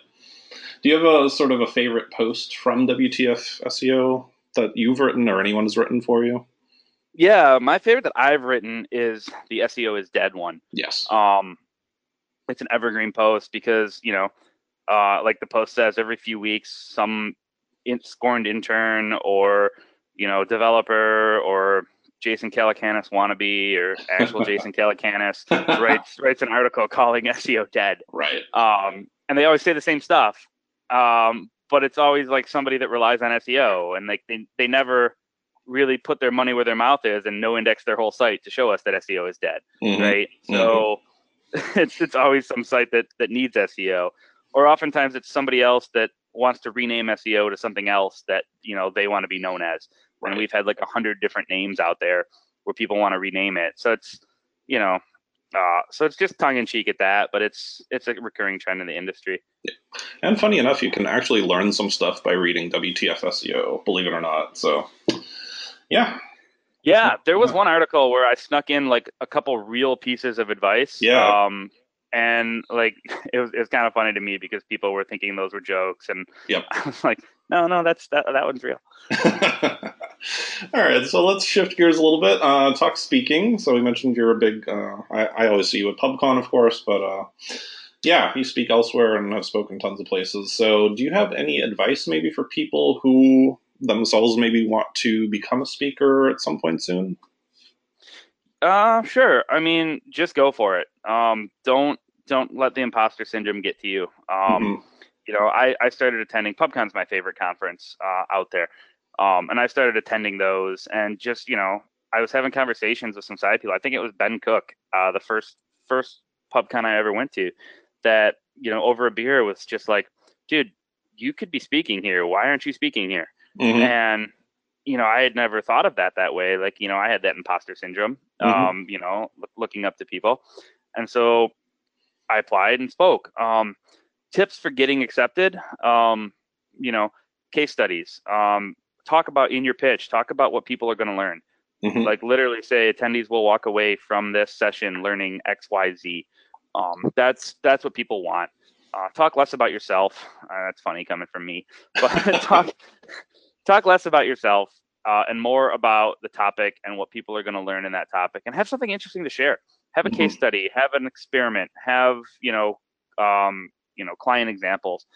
Do you have a sort of a favorite post from WTF SEO that you've written or anyone has written for you? Yeah, my favorite that I've written is the SEO is dead one. Yes. Um, it's an evergreen post because you know, uh, like the post says, every few weeks, some in- scorned intern or you know developer or Jason Calacanis wannabe or actual Jason Calacanis writes writes an article calling SEO dead. Right. Um, and they always say the same stuff, um, but it's always like somebody that relies on SEO, and like they they never really put their money where their mouth is and no index their whole site to show us that SEO is dead Mhm. right? So it's it's always some site that that needs SEO, or oftentimes it's somebody else that wants to rename SEO to something else that you know they want to be known as. Right. And we've had like a hundred different names out there where people want to rename it. So it's you know. Uh, so it's just tongue in cheek at that, but it's it's a recurring trend in the industry. Yeah. And funny enough, you can actually learn some stuff by reading WTF SEO, believe it or not. So, yeah. Yeah, there was one article where I snuck in like a couple real pieces of advice. Yeah. Um, and like it was it was kind of funny to me because people were thinking those were jokes, and Yep. I was like, no, no, that's that that one's real. All right, so let's shift gears a little bit. Uh, talk speaking. So we mentioned you're a big. Uh, I, I always see you at PubCon, of course, but uh, yeah, you speak elsewhere and have spoken tons of places. So, do you have any advice, maybe, for people who themselves maybe want to become a speaker at some point soon? Uh, sure. I mean, just go for it. Um, don't don't let the imposter syndrome get to you. Um, Mhm. you know, I, I started attending PubCon's my favorite conference uh, out there. Um, and I started attending those and just, you know, I was having conversations with some side people. I think it was Ben Cook, uh, the first first PubCon I ever went to, that, you know, over a beer was just like, dude, you could be speaking here. Why aren't you speaking here? Mhm. And, you know, I had never thought of that that way. Like, you know, I had that imposter syndrome, Mhm. um, you know, loo- looking up to people. And so I applied and spoke. Um, tips for getting accepted, um, you know, case studies. Um, talk about in your pitch, talk about what people are going to learn. Mhm. Like literally say attendees will walk away from this session learning X, Y, Z. Um, that's that's what people want. Uh, talk less about yourself. Uh, that's funny coming from me, but talk talk less about yourself uh, and more about the topic and what people are going to learn in that topic, and have something interesting to share. Have a Mhm. case study. Have an experiment. Have you know, um, you know, client examples.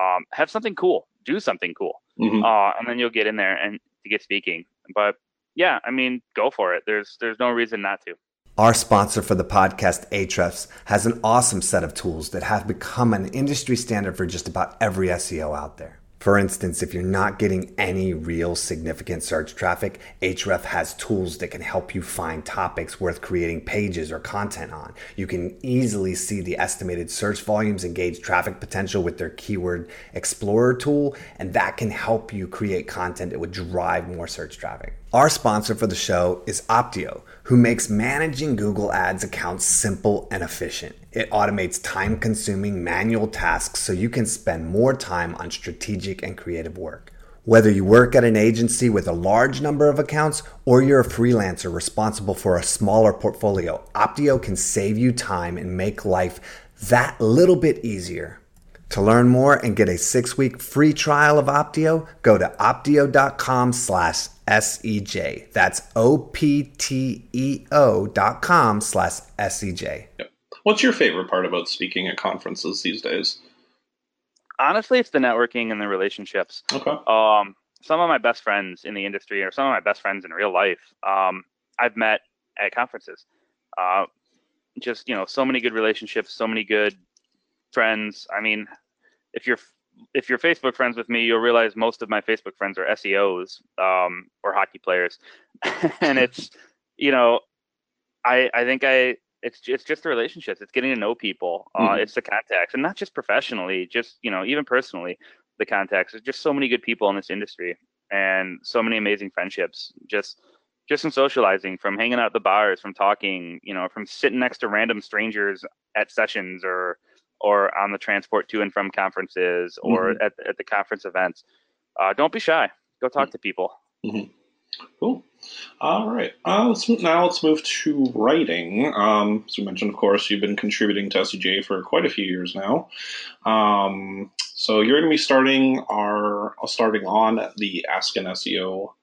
Um, have something cool, do something cool, Mhm. uh, and then you'll get in there and to get speaking. But yeah, I mean, go for it. There's there's no reason not to. Our sponsor for the podcast, Ahrefs, has an awesome set of tools that have become an industry standard for just about every SEO out there. For instance, if you're not getting any real significant search traffic, Ahrefs has tools that can help you find topics worth creating pages or content on. You can easily see the estimated search volumes and gauge traffic potential with their Keyword Explorer tool, and that can help you create content that would drive more search traffic. Our sponsor for the show is Opteo, who makes managing Google Ads accounts simple and efficient. It automates time consuming manual tasks so you can spend more time on strategic and creative work. Whether you work at an agency with a large number of accounts or you're a freelancer responsible for a smaller portfolio, Opteo can save you time and make life that little bit easier. To learn more and get a six-week free trial of Opteo, go to opteo.com slash SEJ. That's O-P-T-E-O dot com slash E S-E-J. What's your favorite part about speaking at conferences these days? Honestly, it's the networking and the relationships. Okay. Um, some of my best friends in the industry, or some of my best friends in real life, um, I've met at conferences. Uh, just you know, so many good relationships, so many good friends. I mean, if you're if you're Facebook friends with me, you'll realize most of my Facebook friends are SEOs um, or hockey players, and it's you know, I I think I it's it's just the relationships. It's getting to know people. Uh, Mhm. It's the contacts, and not just professionally, just you know, even personally, the contacts. There's just so many good people in this industry, and so many amazing friendships. Just just from socializing, from hanging out at the bars, from talking, you know, from sitting next to random strangers at sessions or or on the transport to and from conferences or at, at the conference events. Uh, don't be shy. Go talk to people. Cool. All right. Uh, let's now let's move to writing. Um, as we mentioned, of course, you've been contributing to SEJ for quite a few years now. Um, so you're going to be starting our starting on the Ask an SEO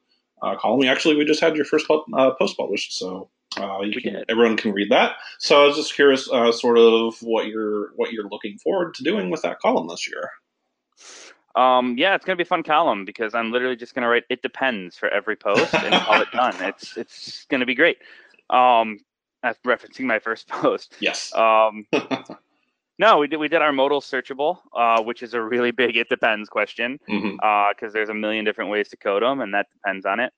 uh, column. Actually, we just had your first uh, post published, so uh, you can, everyone can read that. So I was just curious, uh, sort of what you're what you're looking forward to doing with that column this year. Um, yeah, it's gonna be a fun column because I'm literally just gonna write "it depends" for every post and call it done. It's it's gonna be great. Um, that's referencing my first post. Yes. Um, no, we did we did our modal searchable, uh, which is a really big "it depends" question because there's a million different ways to code them, and that depends on it.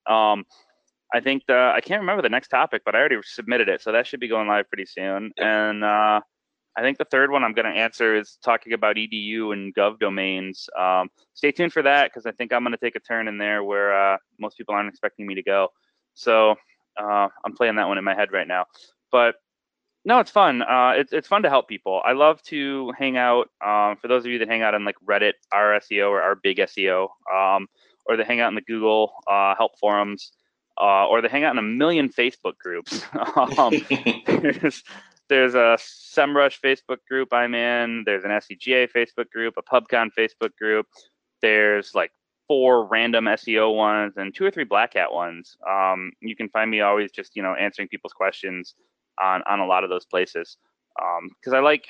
I think the I can't remember the next topic, but I already submitted it, so that should be going live pretty soon. And uh, I think the third one I'm going to answer is talking about edu and gov domains. Um, stay tuned for that because I think I'm going to take a turn in there where uh, most people aren't expecting me to go. So uh, I'm playing that one in my head right now. But no, it's fun. Uh, it's it's fun to help people. I love to hang out. Um, for those of you that hang out on like Reddit, our SEO or our big SEO, um, or they hang out in the Google uh, help forums, uh, or they hang out in a million Facebook groups. um, there's there's a SEMrush Facebook group I'm in. There's an SCGA Facebook group, a PubCon Facebook group. There's like four random SEO ones and two or three Black Hat ones. Um, you can find me always just you know answering people's questions on on a lot of those places because I like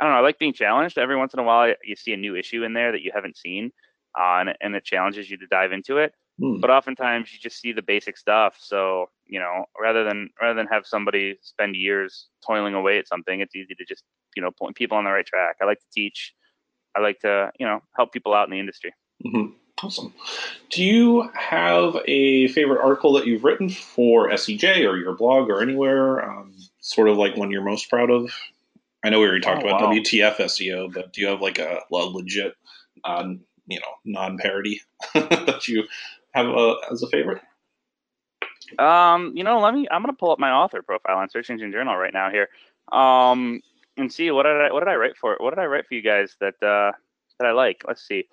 I don't know I like being challenged. Every once in a while you see a new issue in there that you haven't seen, uh, and, and it challenges you to dive into it Hmm. but oftentimes you just see the basic stuff so you know rather than rather than have somebody spend years toiling away at something it's easy to just you know point people on the right track i like to teach i like to you know help people out in the industry Mhm. Awesome. Do you have a favorite article that you've written for SEJ or your blog or anywhere? Um, sort of like one you're most proud of? I know we already talked Oh, about wow. WTF SEO, but do you have like a, a legit, you know, non-parody that you have uh, as a favorite? um you know let me i'm going to pull up my author profile on search engine journal right now here um and see what did i what did i write for what did i write for you guys that uh that i like let's see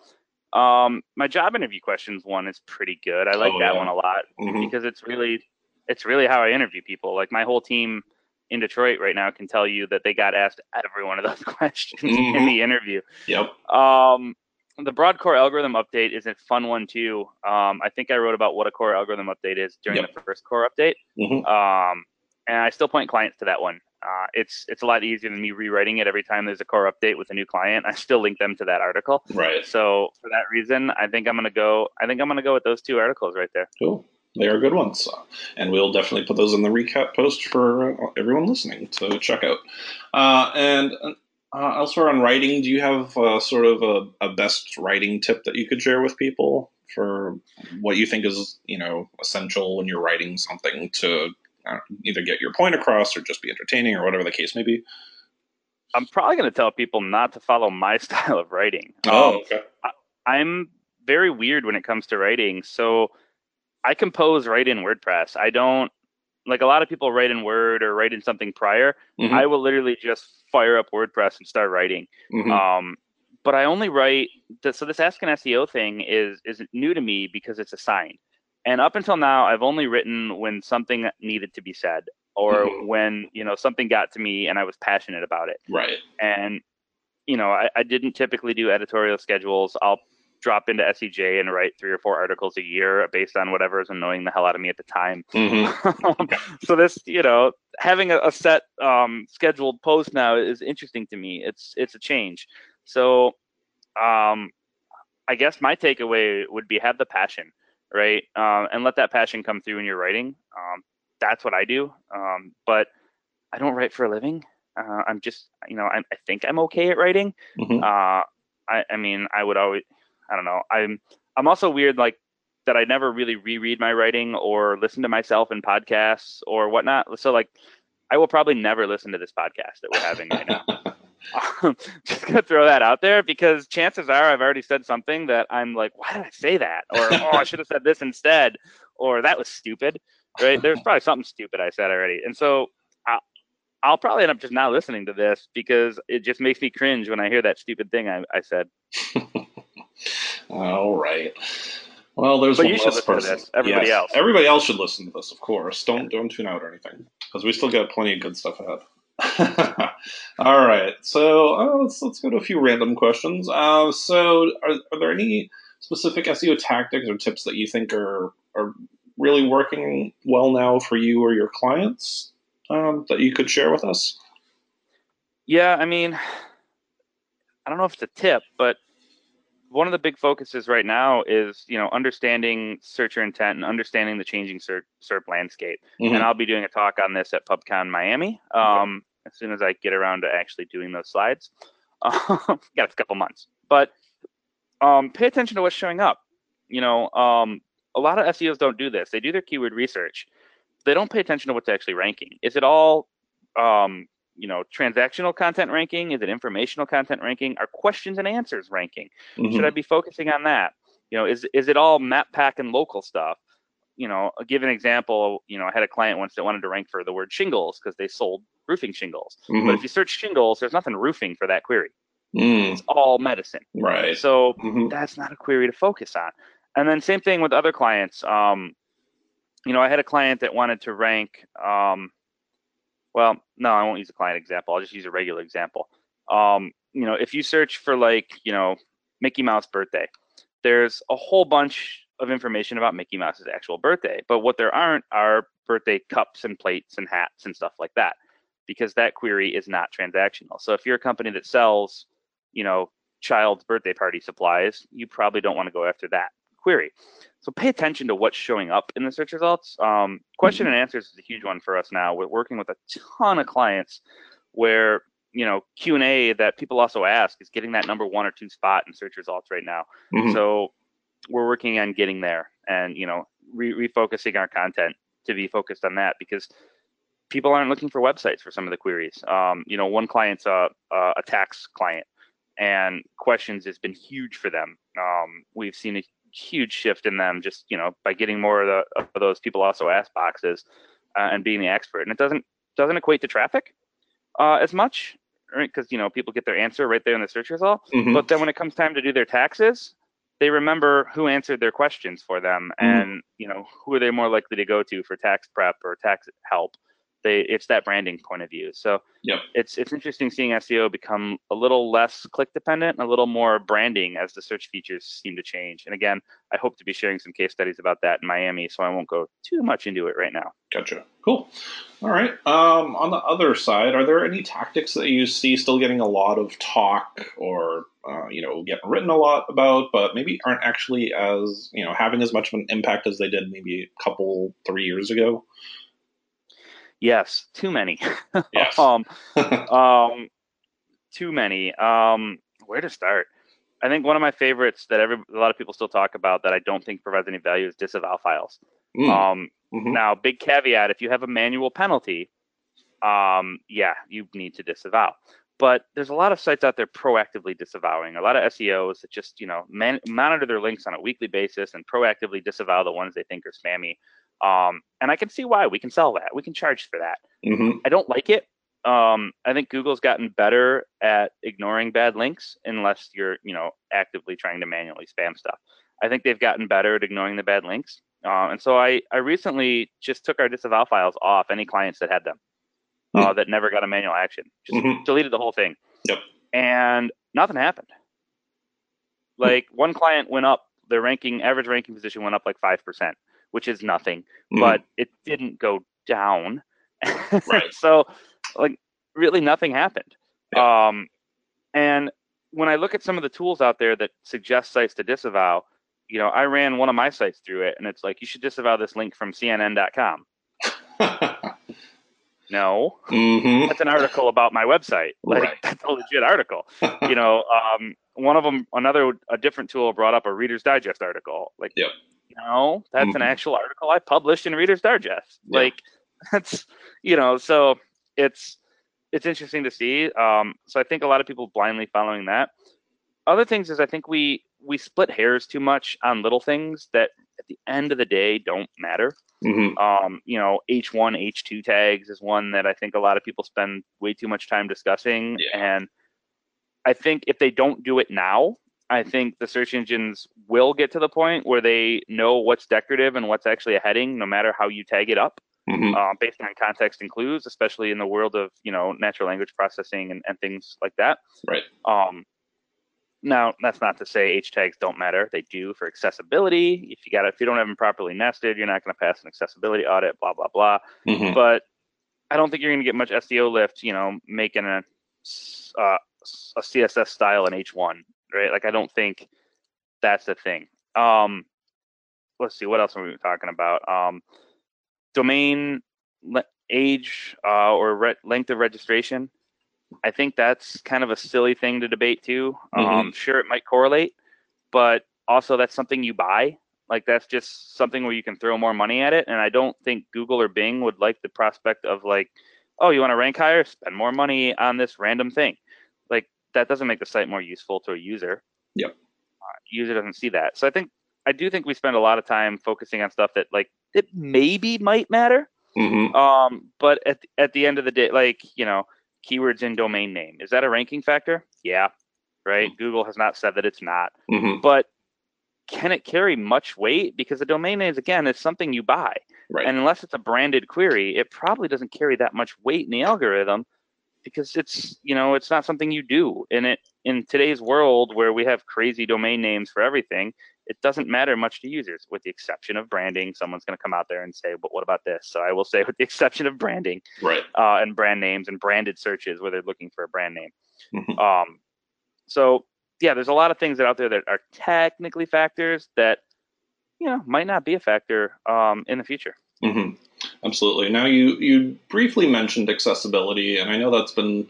um my job interview questions one is pretty good i like Oh, that yeah. one a lot Mhm. because it's really it's really how I interview people. Like my whole team in Detroit right now can tell you that they got asked every one of those questions in Mhm. the interview. Yep. Um, the broad core algorithm update is a fun one too. Um, I think I wrote about what a core algorithm update is during Yep. the first core update. Mhm. Um, and I still point clients to that one uh, it's it's a lot easier than me rewriting it every time there's a core update with a new client. I still link them to that article. Right. So for that reason, I think I'm gonna go. I think I'm gonna go with those two articles right there. Cool. They are good ones, and we'll definitely put those in the recap post for uh, everyone listening to check out. Uh, and uh, elsewhere on writing, do you have uh, sort of a, a best writing tip that you could share with people for what you think is you know essential when you're writing something to uh, either get your point across or just be entertaining or whatever the case may be? I'm probably going to tell people not to follow my style of writing. Oh, um, okay. I, I'm very weird when it comes to writing, so I compose right in WordPress. I don't like a lot of people write in Word or write in something prior. Mm-hmm. I will literally just fire up WordPress and start writing. Mm-hmm. Um, but I only write. So this Ask an SEO thing is is new to me because it's assigned. And up until now, I've only written when something needed to be said or mm-hmm. when you know something got to me and I was passionate about it. Right. And you know, I, I didn't typically do editorial schedules. I'll drop into SEJ and write three or four articles a year based on whatever is annoying the hell out of me at the time. Mm-hmm. so this, you know, having a, a set um, scheduled post now is interesting to me. It's it's a change. So, um, I guess my takeaway would be have the passion, right, um, and let that passion come through in your writing. Um, that's what I do. Um, but I don't write for a living. Uh, I'm just, you know, I'm, i think I'm okay at writing. Mm-hmm. Uh, I, I mean, I would always I don't know. I'm I'm also weird like that I never really reread my writing or listen to myself in podcasts or whatnot. So like I will probably never listen to this podcast that we're having right now. just gonna throw that out there because chances are I've already said something that I'm like, why did I say that? Or oh, I should have said this instead, or that was stupid. Right? There's probably something stupid I said already, and so I'll, I'll probably end up just not listening to this because it just makes me cringe when I hear that stupid thing I, I said. All right. Well, there's but one less person. Everybody yes. else. Everybody else should listen to this, of course. Don't don't tune out or anything because we still got plenty of good stuff ahead. All right, so uh, let's let's go to a few random questions. Uh, so, are, are there any specific SEO tactics or tips that you think are are really working well now for you or your clients um, that you could share with us? Yeah, I mean, I don't know if it's a tip, but one of the big focuses right now is you know understanding searcher intent and understanding the changing SERP, SERP landscape. Mm-hmm. And I'll be doing a talk on this at PubCon Miami um, as soon as I get around to actually doing those slides. got a couple months, but um, pay attention to what's showing up. You know, um, a lot of SEOs don't do this. They do their keyword research. They don't pay attention to what's actually ranking. Is it all um, you know transactional content ranking? Is it informational content ranking? Are questions and answers ranking? Mm-hmm. should i be focusing on that? You know is is it all map pack and local stuff? You know I'll give an example you know i had a client once that wanted to rank for the word shingles because they sold roofing shingles. Mm-hmm. but if you search shingles there's nothing roofing for that query. Mm. it's all medicine. Right. So mm-hmm. that's not a query to focus on. And then same thing with other clients. Um, you know i had a client that wanted to rank um, well, no, I won't use a client example. I'll just use a regular example. Um, you know, if you search for like, you know, Mickey Mouse birthday, there's a whole bunch of information about Mickey Mouse's actual birthday. But what there aren't are birthday cups and plates and hats and stuff like that, because that query is not transactional. So if you're a company that sells, you know, child's birthday party supplies, you probably don't want to go after that query. So pay attention to what's showing up in the search results. Um, question and answers is a huge one for us now. We're working with a ton of clients where you know Q and A that people also ask is getting that number one or two spot in search results right now. Mm-hmm. So we're working on getting there and you know re- refocusing our content to be focused on that because people aren't looking for websites for some of the queries. Um, you know, one client's a, a tax client, and questions has been huge for them. Um, we've seen a huge shift in them just you know by getting more of, the, of those people also ask boxes uh, and being the expert and it doesn't doesn't equate to traffic uh, as much right because you know people get their answer right there in the search result mm-hmm. but then when it comes time to do their taxes they remember who answered their questions for them mm-hmm. and you know who are they more likely to go to for tax prep or tax help They it's that branding point of view. So Yep. it's it's interesting seeing SEO become a little less click dependent and a little more branding as the search features seem to change. And again, I hope to be sharing some case studies about that in Miami, so I won't go too much into it right now. Gotcha. Cool. All right. Um, on the other side, are there any tactics that you see still getting a lot of talk or uh, you know getting written a lot about, but maybe aren't actually as you know having as much of an impact as they did maybe a couple three years ago? Yes, too many. Yes. um, um, too many. Um, where to start? I think one of my favorites that every a lot of people still talk about that I don't think provides any value is disavow files. Mm, Um, mhm. Now, big caveat: if you have a manual penalty, um, yeah, you need to disavow. But there's a lot of sites out there proactively disavowing. A lot of SEOs that just you know man- monitor their links on a weekly basis and proactively disavow the ones they think are spammy. Um, and I can see why. We can sell that. We can charge for that. Mhm. I don't like it. Um, I think Google's gotten better at ignoring bad links unless you're, you know, actively trying to manually spam stuff. I think they've gotten better at ignoring the bad links. Uh, and so I, I recently just took our disavow files off any clients that had them uh, that never got a manual action. Just Mhm. deleted the whole thing. Yep. And nothing happened. Like one client went up, their ranking, average ranking position went up like 5%, which is nothing Mhm. but it didn't go down. Right. so, like, really nothing happened. Um, and when I look at some of the tools out there that suggest sites to disavow, you know, I ran one of my sites through it, and it's like you should disavow this link from CNN.com. No, Mhm. that's an article about my website. Like Right. that's a legit article. you know, um, one of them, another, a different tool brought up a Reader's Digest article. Like, Yep. No, that's an Mhm. actual article I published in Reader's Digest. Yeah. Like, that's, you know, so it's it's interesting to see. Um, so I think a lot of people blindly following that. Other things is I think we we split hairs too much on little things that at the end of the day don't matter. Mhm. Um, you know, H1, H2 tags is one that I think a lot of people spend way too much time discussing. Yeah. And I think if they don't do it now, I think the search engines will get to the point where they know what's decorative and what's actually a heading, no matter how you tag it up, Mhm. uh, based on context and clues, especially in the world of you know natural language processing and, and things like that. Right. Um, now, that's not to say H tags don't matter. They do for accessibility. If you got if you don't have them properly nested, you're not going to pass an accessibility audit. Blah blah blah. Mhm. But I don't think you're going to get much SEO lift. You know, making a uh, a CSS style in H1, right? Like I don't think that's the thing. Um, let's see, what else are we talking about? Um, domain le- age uh, or re- length of registration. I think that's kind of a silly thing to debate too. Um, sure, it might correlate, but also that's something you buy. Like that's just something where you can throw more money at it. And I don't think Google or Bing would like the prospect of like, oh, you want to rank higher? Spend more money on this random thing. That doesn't make the site more useful to a user. Yep. Uh, user doesn't see that. So I think I do think we spend a lot of time focusing on stuff that like it maybe might matter. Mhm. Um, but at the- at the end of the day, like you know, keywords in domain name is that a ranking factor? Yeah, right. Google has not said that it's not, Mhm. but can it carry much weight? Because the domain names again is something you buy, Right. and unless it's a branded query, it probably doesn't carry that much weight in the algorithm because it's you know it's not something you do. And it in today's world where we have crazy domain names for everything, it doesn't matter much to users, with the exception of branding. Someone's going to come out there and say, "But what about this?" So I will say, with the exception of branding right. uh, and brand names and branded searches where they're looking for a brand name. Mhm. Um, so yeah, there's a lot of things that out there that are technically factors that you know might not be a factor um, in the future. hmm Absolutely. Now you you briefly mentioned accessibility, and I know that's been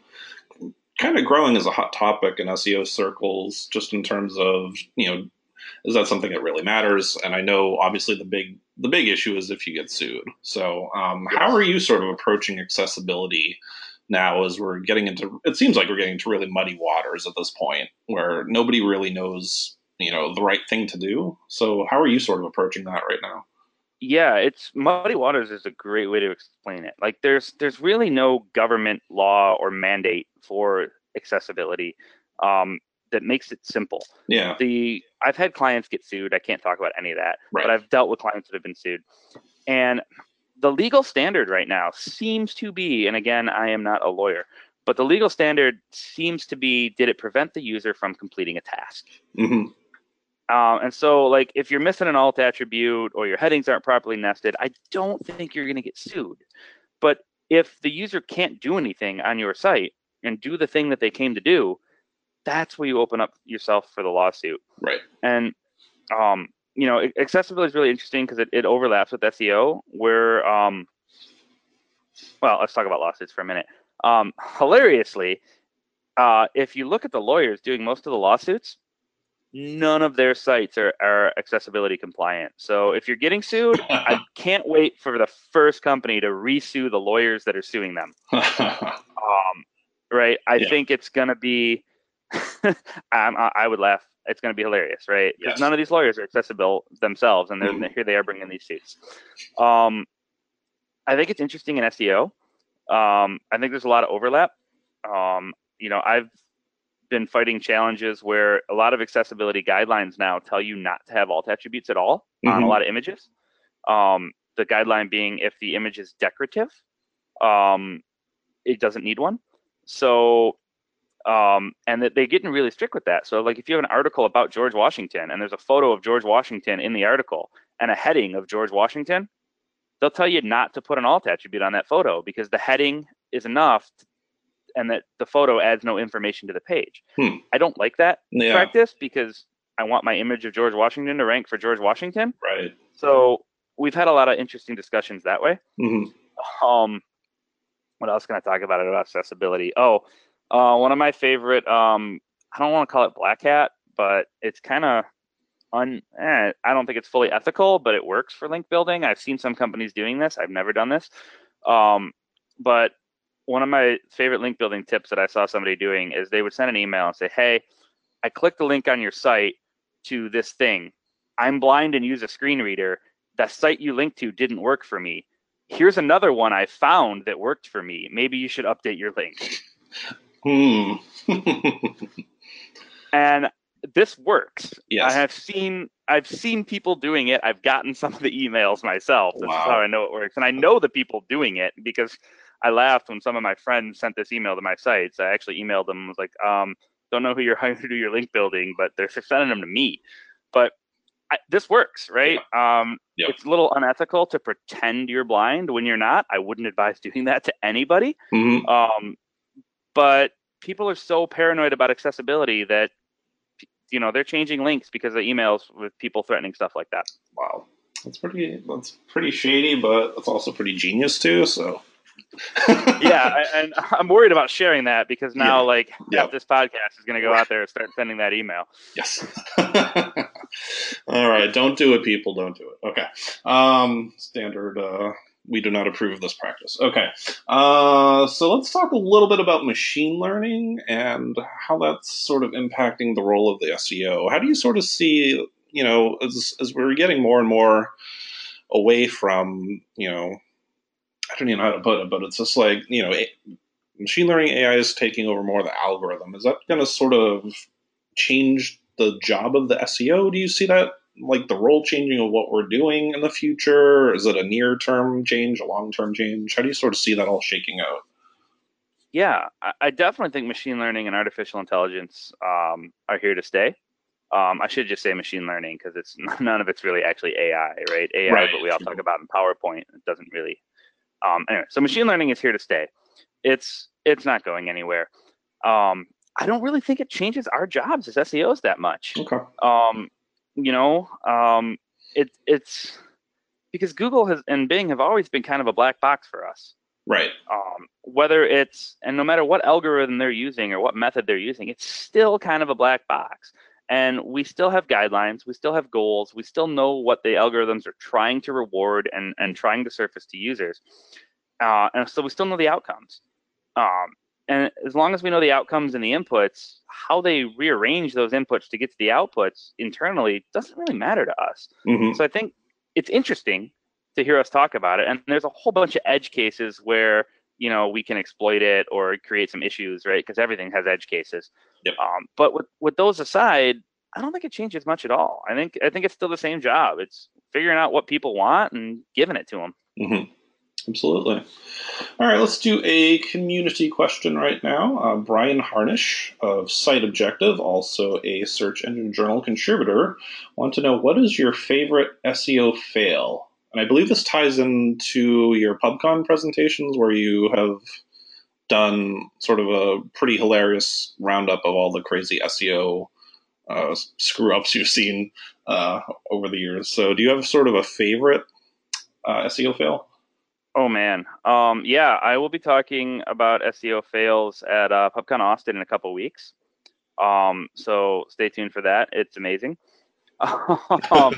kind of growing as a hot topic in SEO circles, just in terms of you know, is that something that really matters? And I know obviously the big the big issue is if you get sued. So um, how are you sort of approaching accessibility? Now, as we're getting into, it seems like we're getting to really muddy waters at this point, where nobody really knows, you know, the right thing to do. So, how are you sort of approaching that right now? Yeah, it's muddy waters is a great way to explain it. Like there's there's really no government law or mandate for accessibility um, that makes it simple. Yeah. The I've had clients get sued. I can't talk about any of that, Right. but I've dealt with clients that have been sued, and the legal standard right now seems to be, and again, I am not a lawyer, but the legal standard seems to be did it prevent the user from completing a task? hmm Um, and so, like, if you're missing an alt attribute or your headings aren't properly nested, I don't think you're going to get sued. But if the user can't do anything on your site and do the thing that they came to do, that's where you open up yourself for the lawsuit. Right. And um, you know, accessibility is really interesting because it, it overlaps with SEO. Where, um, well, let's talk about lawsuits for a minute. Um, hilariously, uh, if you look at the lawyers doing most of the lawsuits, none of their sites are, are accessibility compliant. So if you're getting sued, I can't wait for the first company to resue the lawyers that are suing them. Um, right? I Yeah. think it's gonna be. um, I I would laugh. It's gonna be hilarious, right? Yes. none of these lawyers are accessible themselves, and Mhm. here they are bringing these suits. Um, I think it's interesting in SEO. Um, I think there's a lot of overlap. Um, you know, I've been fighting challenges where a lot of accessibility guidelines now tell you not to have alt attributes at all on a Mhm. lot of images. Um, the guideline being if the image is decorative, um, it doesn't need one. So, um, and that they're getting really strict with that. So, like, if you have an article about George Washington and there's a photo of George Washington in the article and a heading of George Washington, they'll tell you not to put an alt attribute on that photo because the heading is enough t- and that the photo adds no information to the page. Hmm. I don't like that yeah. practice because I want my image of George Washington to rank for George Washington. Right. So we've had a lot of interesting discussions that way. hmm Um, what else can I talk about about accessibility? Oh, uh, one of my favorite. Um, I don't want to call it black hat, but it's kind of un. Eh, I don't think it's fully ethical, but it works for link building. I've seen some companies doing this. I've never done this. Um, but one of my favorite link building tips that I saw somebody doing is they would send an email and say, "Hey, I clicked the link on your site to this thing. I'm blind and use a screen reader. That site you linked to didn't work for me here's another one I found that worked for me. Maybe you should update your link. Hmm. And this works. Yes. I have seen I've seen people doing it. I've gotten some of the emails myself. This Wow. is how I know it works. And I know the people doing it because I laughed when some of my friends sent this email to my sites. I actually emailed them and was like, um, don't know who you're hiring to do your link building, but they're sending them to me. But I, this works, right? Um, Yep. It's a little unethical to pretend you're blind when you're not. I wouldn't advise doing that to anybody. Mhm. Um, but people are so paranoid about accessibility that you know they're changing links because of emails with people threatening stuff like that. Wow. That's pretty. That's pretty shady, but it's also pretty genius too. So. Yeah, I- and I'm worried about sharing that because now, Yeah. like, Yeah. this podcast is going to go out there and start sending that email. Yes. All right. Don't do it, people. Don't do it. Okay. Um, standard. Uh, we do not approve of this practice. Okay. Uh, so let's talk a little bit about machine learning and how that's sort of impacting the role of the SEO. How do you sort of see, you know, as as we're getting more and more away from, you know, I don't even know how to put it, but it's just like, you know, a- machine learning AI is taking over more of the algorithm. Is that going to sort of change the job of the SEO? Do you see that like the role changing of what we're doing in the future? Is it a near term change, a long term change? How do you sort of see that all shaking out? Yeah, I, I definitely think machine learning and artificial intelligence um, are here to stay. Um, I should just say machine learning because it's none of it's really actually AI, right? AI, Right. but we all talk about in PowerPoint. It doesn't really. Um, anyway, so machine learning is here to stay. It's it's not going anywhere. Um, I don't really think it changes our jobs as SEOs that much. Okay. Um, you know, um, it it's because Google has and Bing have always been kind of a black box for us Right. um, whether it's and no matter what algorithm they're using or what method they're using, it's still kind of a black box. And we still have guidelines, we still have goals, we still know what the algorithms are trying to reward and, and trying to surface to users. Uh, and so we still know the outcomes. Um, and as long as we know the outcomes and the inputs, how they rearrange those inputs to get to the outputs internally doesn't really matter to us. hmm So I think it's interesting to hear us talk about it. And there's a whole bunch of edge cases where you know we can exploit it or create some issues, right? Because everything has edge cases. Yep. Um, but with with those aside, I don't think it changes much at all. I think I think it's still the same job. It's figuring out what people want and giving it to them. Mm-hmm. Absolutely. All right, let's do a community question right now. Uh, Brian Harnish of Site Objective, also a Search Engine Journal contributor, want to know what is your favorite SEO fail? And I believe this ties into your PubCon presentations where you have done sort of a pretty hilarious roundup of all the crazy SEO uh, screw ups you've seen uh, over the years. So, do you have sort of a favorite uh, SEO fail? Oh man, um, yeah, I will be talking about SEO fails at uh, PubCon Austin in a couple weeks. Um, so stay tuned for that. It's amazing. um,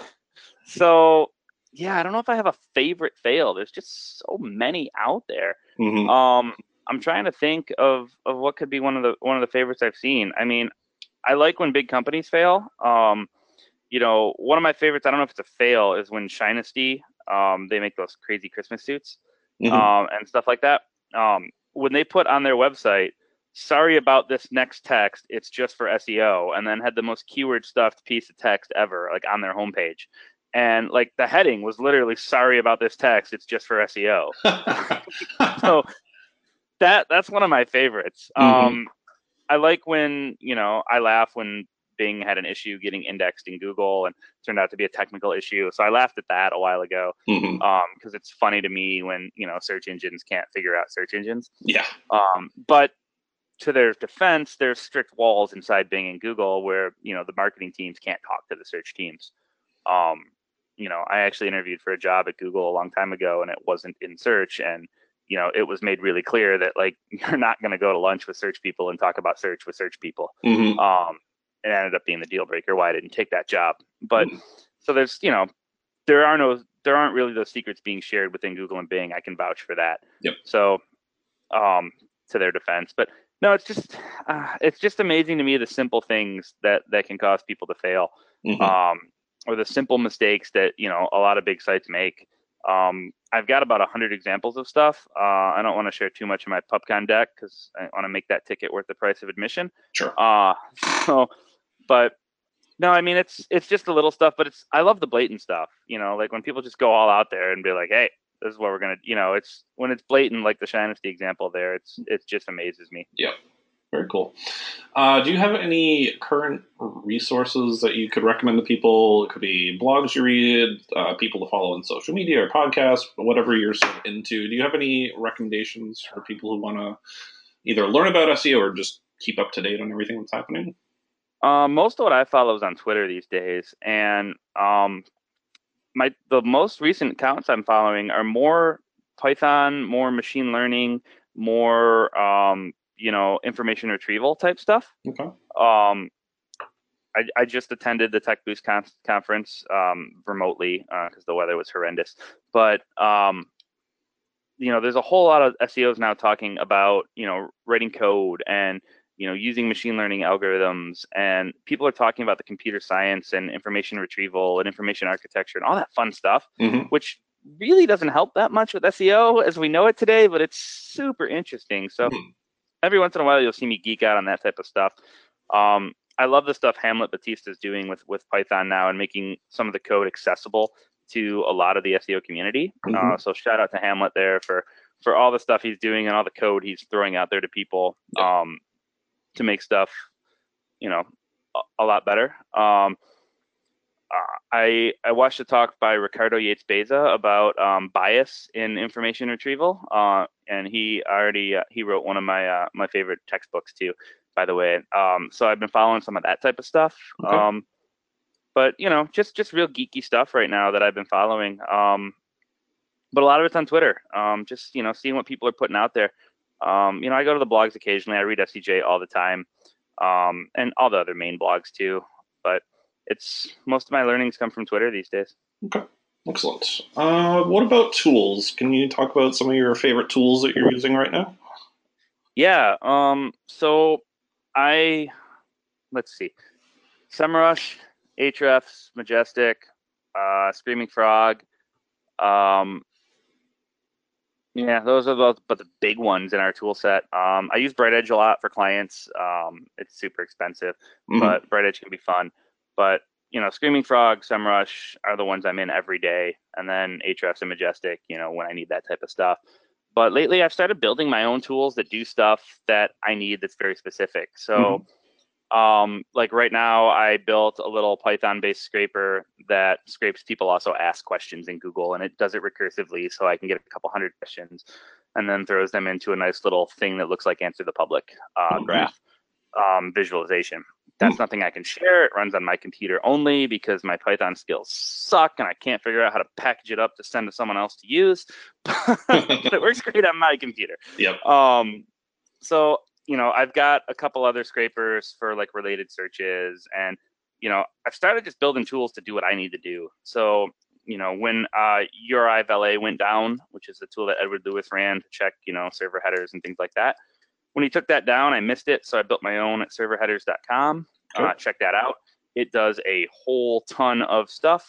so yeah, I don't know if I have a favorite fail. There's just so many out there. Mm-hmm. Um, I'm trying to think of of what could be one of the one of the favorites I've seen. I mean, I like when big companies fail. Um, you know, one of my favorites. I don't know if it's a fail. Is when Shinesty um, they make those crazy Christmas suits mm-hmm. um, and stuff like that. Um, when they put on their website, sorry about this next text, it's just for SEO, and then had the most keyword stuffed piece of text ever, like on their homepage. And like the heading was literally sorry about this text, it's just for SEO. so that that's one of my favorites. Mm-hmm. Um, I like when you know I laugh when Bing had an issue getting indexed in Google and turned out to be a technical issue. So I laughed at that a while ago because mm-hmm. um, it's funny to me when you know search engines can't figure out search engines. Yeah. Um, but to their defense, there's strict walls inside Bing and Google where you know the marketing teams can't talk to the search teams. Um, you know, I actually interviewed for a job at Google a long time ago, and it wasn't in search, and you know, it was made really clear that like you're not going to go to lunch with search people and talk about search with search people. Mm-hmm. Um, it ended up being the deal breaker why I didn't take that job. But mm. so there's, you know, there are no, there aren't really those secrets being shared within Google and Bing. I can vouch for that. Yep. So, um, to their defense, but no, it's just, uh, it's just amazing to me the simple things that that can cause people to fail, mm-hmm. um, or the simple mistakes that you know a lot of big sites make. Um, I've got about 100 examples of stuff. Uh, I don't want to share too much of my PubCon deck because I want to make that ticket worth the price of admission. Sure. Uh, so but no, I mean it's it's just the little stuff, but it's I love the blatant stuff. You know, like when people just go all out there and be like, "Hey, this is what we're gonna," you know, it's when it's blatant, like the Shinesty example there. It's it just amazes me. Yeah, very cool. Uh, do you have any current resources that you could recommend to people? It could be blogs you read, uh, people to follow on social media or podcasts, whatever you're sort of into. Do you have any recommendations for people who want to either learn about SEO or just keep up to date on everything that's happening? Um, most of what I follow is on Twitter these days, and um, my the most recent accounts I'm following are more Python, more machine learning, more um, you know information retrieval type stuff. Okay. Um, I, I just attended the Tech Boost con- conference um, remotely because uh, the weather was horrendous, but um, you know there's a whole lot of SEOs now talking about you know writing code and you know using machine learning algorithms and people are talking about the computer science and information retrieval and information architecture and all that fun stuff mm-hmm. which really doesn't help that much with seo as we know it today but it's super interesting so mm-hmm. Every once in a while you'll see me geek out on that type of stuff um, i love the stuff hamlet batista is doing with with python now and making some of the code accessible to a lot of the seo community mm-hmm. uh, so shout out to hamlet there for for all the stuff he's doing and all the code he's throwing out there to people um, to make stuff, you know, a, a lot better. Um, uh, I I watched a talk by Ricardo Yates Baeza about um, bias in information retrieval, uh, and he already uh, he wrote one of my uh, my favorite textbooks too, by the way. Um, so I've been following some of that type of stuff. Okay. Um, but you know, just just real geeky stuff right now that I've been following. Um, but a lot of it's on Twitter. Um, just you know, seeing what people are putting out there. Um, you know, I go to the blogs occasionally. I read SEJ all the time, um, and all the other main blogs too. It's most of my learnings come from Twitter these days. Okay, excellent. Uh, what about tools? Can you talk about some of your favorite tools that you're using right now? Yeah. Um. So I let's see, SEMrush, Ahrefs, Majestic, uh, Screaming Frog. Um, yeah, those are the but the big ones in our tool set. Um, I use BrightEdge a lot for clients. Um, it's super expensive, mm-hmm. but BrightEdge can be fun. But you know, Screaming Frog, SEMrush are the ones I'm in every day, and then Ahrefs and Majestic, you know, when I need that type of stuff. But lately, I've started building my own tools that do stuff that I need that's very specific. So, mm-hmm. um, like right now, I built a little Python-based scraper that scrapes people also ask questions in Google, and it does it recursively, so I can get a couple hundred questions, and then throws them into a nice little thing that looks like Answer the Public uh, mm-hmm. graph um, visualization. That's nothing I can share. It runs on my computer only because my Python skills suck and I can't figure out how to package it up to send to someone else to use. but it works great on my computer. Yep. Um, so you know, I've got a couple other scrapers for like related searches, and you know, I've started just building tools to do what I need to do. So you know, when uh, URI Valet went down, which is the tool that Edward Lewis ran to check, you know, server headers and things like that when he took that down, I missed it, so I built my own at serverheaders.com. Sure. Uh, check that out. It does a whole ton of stuff.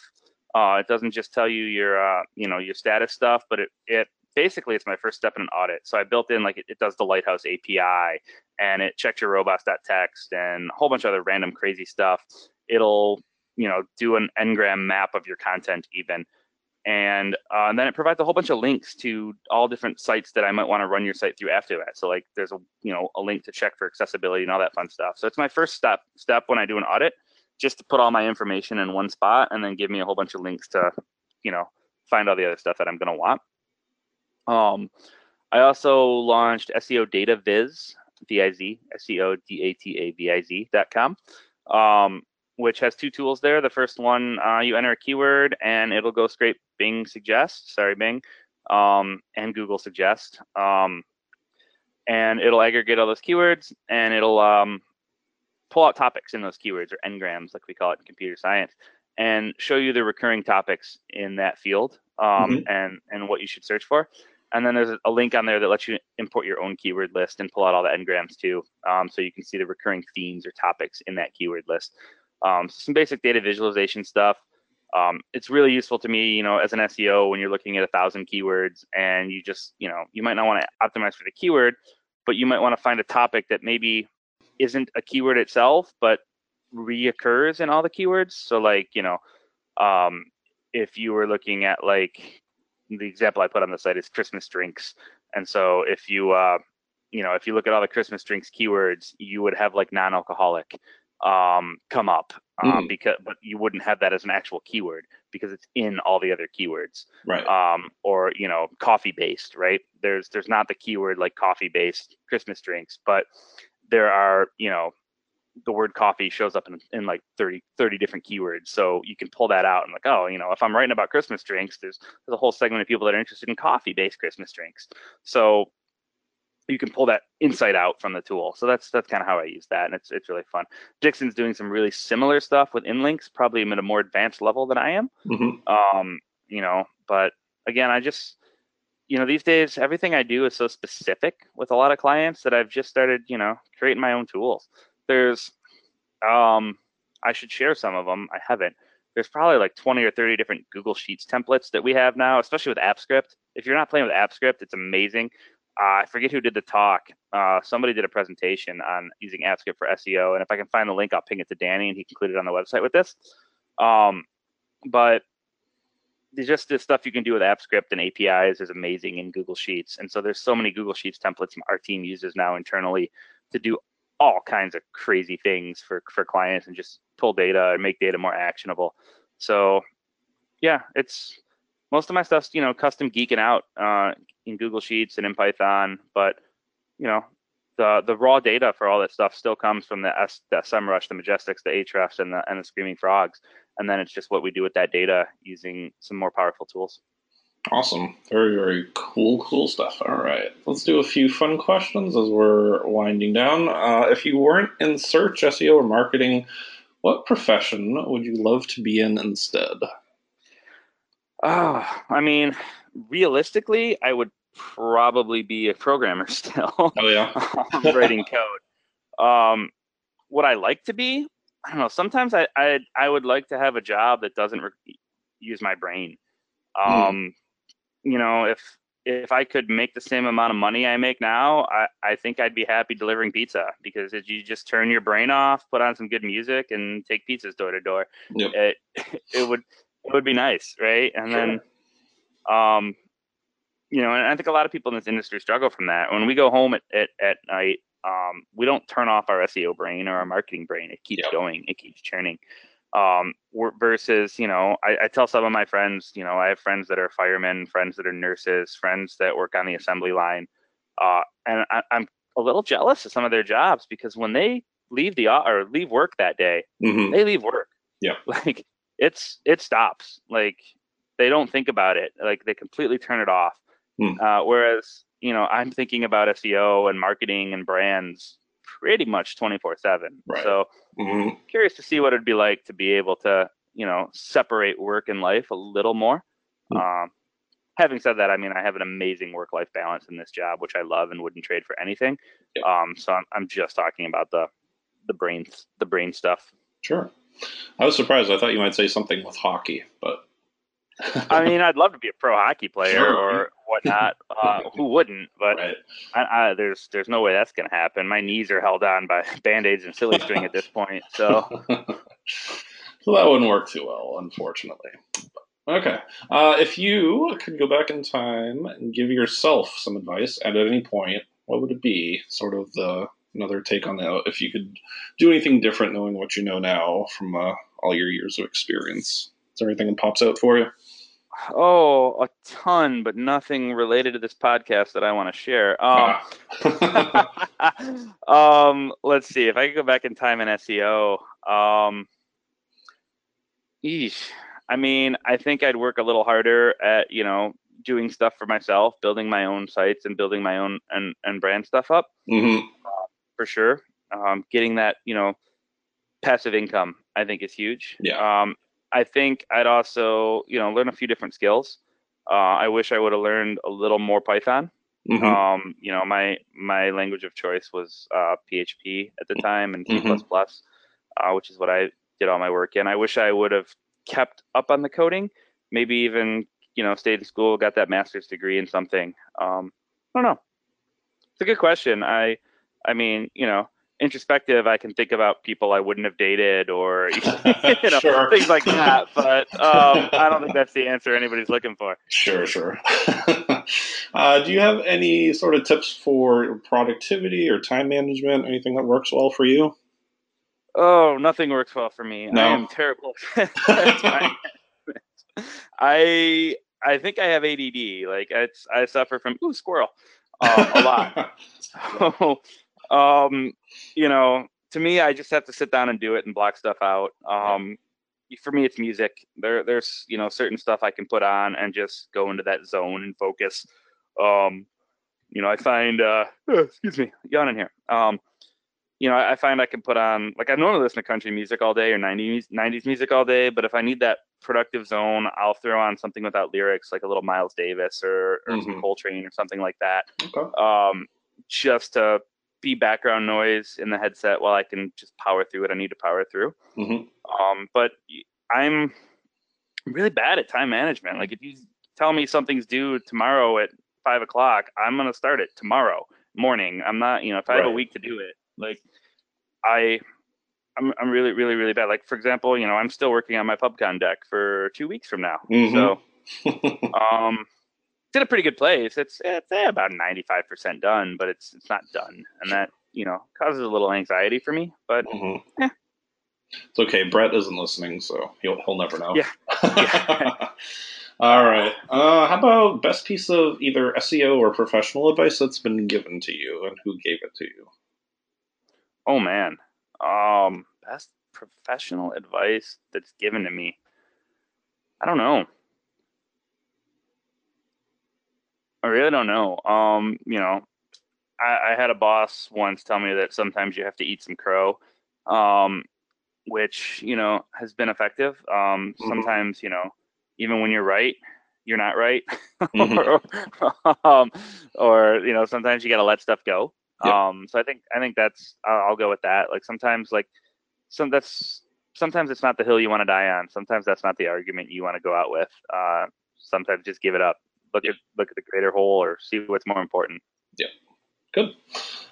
Uh, it doesn't just tell you your, uh, you know, your status stuff, but it, it basically it's my first step in an audit. So I built in like it, it does the Lighthouse API, and it checks your robots.txt and a whole bunch of other random crazy stuff. It'll, you know, do an ngram map of your content even and, uh, and then it provides a whole bunch of links to all different sites that I might want to run your site through after that. So like there's a you know a link to check for accessibility and all that fun stuff. So it's my first step step when I do an audit, just to put all my information in one spot and then give me a whole bunch of links to you know find all the other stuff that I'm gonna want. Um, I also launched SEO Data Viz, V-I-Z, S-E-O-D-A-T-A-V-I-Z dot com. Um, which has two tools there. The first one, uh, you enter a keyword and it'll go scrape Bing Suggest, sorry, Bing, um, and Google Suggest. Um, and it'll aggregate all those keywords and it'll um, pull out topics in those keywords or n-grams, like we call it in computer science, and show you the recurring topics in that field um, mm-hmm. and, and what you should search for. And then there's a link on there that lets you import your own keyword list and pull out all the n-grams too. Um, so you can see the recurring themes or topics in that keyword list. Um, some basic data visualization stuff. Um, it's really useful to me, you know, as an SEO when you're looking at a thousand keywords and you just, you know, you might not want to optimize for the keyword, but you might want to find a topic that maybe isn't a keyword itself, but reoccurs in all the keywords. So, like, you know, um, if you were looking at like the example I put on the site is Christmas drinks, and so if you, uh, you know, if you look at all the Christmas drinks keywords, you would have like non-alcoholic um, come up um, mm. because but you wouldn't have that as an actual keyword because it's in all the other keywords. Right. Um, or you know coffee based right? There's there's not the keyword like coffee based christmas drinks but there are you know the word coffee shows up in, in like 30 30 different keywords. So you can pull that out and like oh you know if i'm writing about christmas drinks there's there's a whole segment of people that are interested in coffee based christmas drinks. So you can pull that insight out from the tool. So that's that's kind of how I use that, and it's it's really fun. Dixon's doing some really similar stuff with inlinks, probably at a more advanced level than I am. Mm-hmm. Um, you know, but again, I just you know these days everything I do is so specific with a lot of clients that I've just started you know creating my own tools. There's um, I should share some of them. I haven't. There's probably like 20 or 30 different Google Sheets templates that we have now, especially with Apps Script. If you're not playing with Apps Script, it's amazing uh, I forget who did the talk. Uh, somebody did a presentation on using Apps Script for SEO, and if I can find the link, I'll ping it to Danny, and he concluded on the website with this. Um, but there's just the stuff you can do with Apps Script and APIs is amazing in Google Sheets, and so there's so many Google Sheets templates our team uses now internally to do all kinds of crazy things for for clients and just pull data and make data more actionable. So, yeah, it's most of my stuff's you know custom geeking out uh, in Google Sheets and in Python, but you know the the raw data for all that stuff still comes from the S, the SEMrush, the Majestics, the Ahrefs, and the and the Screaming Frogs, and then it's just what we do with that data using some more powerful tools. Awesome, very very cool, cool stuff. All right, let's do a few fun questions as we're winding down. Uh, if you weren't in search, SEO, or marketing, what profession would you love to be in instead? Oh, I mean, realistically, I would probably be a programmer still. Oh yeah, writing code. Um, what I like to be, I don't know. Sometimes I I, I would like to have a job that doesn't re- use my brain. Hmm. Um, mm. you know, if if I could make the same amount of money I make now, I, I think I'd be happy delivering pizza because if you just turn your brain off, put on some good music, and take pizzas door to door. It it would it would be nice, right? And Sure. then, um, you know, and I think a lot of people in this industry struggle from that. When we go home at at, at night, um, we don't turn off our SEO brain or our marketing brain. It keeps Yep. going. It keeps churning. Um, versus, you know, I, I tell some of my friends, you know, I have friends that are firemen, friends that are nurses, friends that work on the assembly line, uh, and I, I'm a little jealous of some of their jobs because when they leave the or leave work that day, mm-hmm. they leave work. Yeah. Like it's it stops. Like they don't think about it. Like they completely turn it off. Hmm. Uh, whereas you know I'm thinking about SEO and marketing and brands pretty much 24 seven. Right. So hmm curious to see what it'd be like to be able to you know separate work and life a little more. Hmm. Um, having said that, I mean I have an amazing work life balance in this job, which I love and wouldn't trade for anything. Yep. Um, so I'm, I'm just talking about the the brain the brain stuff. Sure. I was surprised. I thought you might say something with hockey, but I mean, I'd love to be a pro hockey player Sure. or whatnot. Uh, who wouldn't? But right. I, I, there's there's no way that's gonna happen. My knees are held on by band aids and silly string at this point. So so that wouldn't work too well, unfortunately. Okay. Uh, if you could go back in time and give yourself some advice, and at any point, what would it be? Sort of the another take on that. If you could do anything different, knowing what you know now from uh, all your years of experience, is there anything that pops out for you? Oh, a ton, but nothing related to this podcast that I want to share. Um, um, let's see if I could go back in time in SEO. Um, eesh. I mean, I think I'd work a little harder at you know doing stuff for myself, building my own sites and building my own and and brand stuff up hmm for sure. Um, getting that you know passive income, I think, is huge. Yeah. Um, I think I'd also you know learn a few different skills. Uh, I wish I would have learned a little more Python. hmm Um, you know, my my language of choice was uh, PHP at the time and C++, Mhm. uh, which is what I did all my work in. I wish I would have kept up on the coding, maybe even you know stayed in school, got that master's degree in something. Um, I don't know. It's a good question. I, I mean, you know, introspective. I can think about people I wouldn't have dated or you know Sure. things like that. But um, I don't think that's the answer anybody's looking for. Sure, sure. uh, do you have any sort of tips for productivity or time management? Anything that works well for you? Oh, nothing works well for me. No? I am terrible. at time management. I I think I have ADD. Like it's I suffer from ooh squirrel um, a lot. So, um, you know, to me, I just have to sit down and do it and block stuff out. Um, for me, it's music. There, there's you know certain stuff I can put on and just go into that zone and focus. Um, you know, I find uh, excuse me, yawning here. Um, you know, I, I find I can put on like I normally listen to country music all day or 90s 90s music all day, but if I need that productive zone, I'll throw on something without lyrics, like a little Miles Davis or, or some Mhm. Coltrane or something like that okay. um, just to be background noise in the headset while I can just power through what I need to power through. Mhm. Um, but I'm really bad at time management. Like if you tell me something's due tomorrow at five o'clock, I'm gonna start it tomorrow morning. I'm not, you know, if I have a week to do it, like I. I'm, I'm really, really, really bad. Like, for example, you know, I'm still working on my PubCon deck for two weeks from now. Mhm. So, um, it's in a pretty good place. It's it's eh, about ninety five percent done, but it's it's not done, and that you know causes a little anxiety for me. But Mhm. Yeah. It's okay. Brett isn't listening, so he'll he'll never know. Yeah. Yeah. All right. Uh, how about best piece of either SEO or professional advice that's been given to you, and who gave it to you? oh man, um, best professional advice that's given to me. I don't know. I really don't know. Um, you know, I, I had a boss once tell me that sometimes you have to eat some crow, um, which you know has been effective. Um, Mhm. Sometimes you know, even when you're right, you're not right, Mhm. or, um, or you know, sometimes you got to let stuff go. Yep. Um, so I think I think that's I'll, I'll go with that. Like sometimes like some that's sometimes it's not the hill you want to die on. Sometimes that's not the argument you want to go out with. Uh, sometimes just give it up. Look at look at the greater whole or see what's more important. Yeah, good.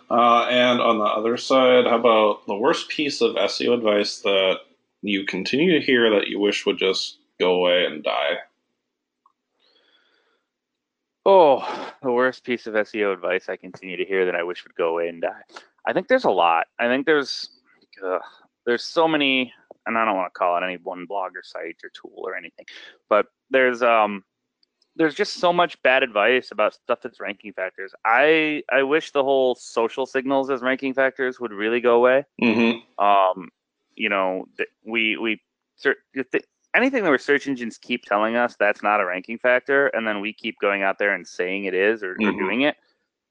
Uh, and on the other side, how about the worst piece of SEO advice that you continue to hear that you wish would just go away and die? Oh, the worst piece of SEO advice I continue to hear that I wish would go away and die. I think there's a lot. I think there's ugh, there's so many, and I don't want to call it any one blog or site or tool or anything, but there's um there's just so much bad advice about stuff that's ranking factors. I I wish the whole social signals as ranking factors would really go away. Mm-hmm. Um, you know, we we anything that search engines keep telling us that's not a ranking factor, and then we keep going out there and saying it is or, mm-hmm. or doing it.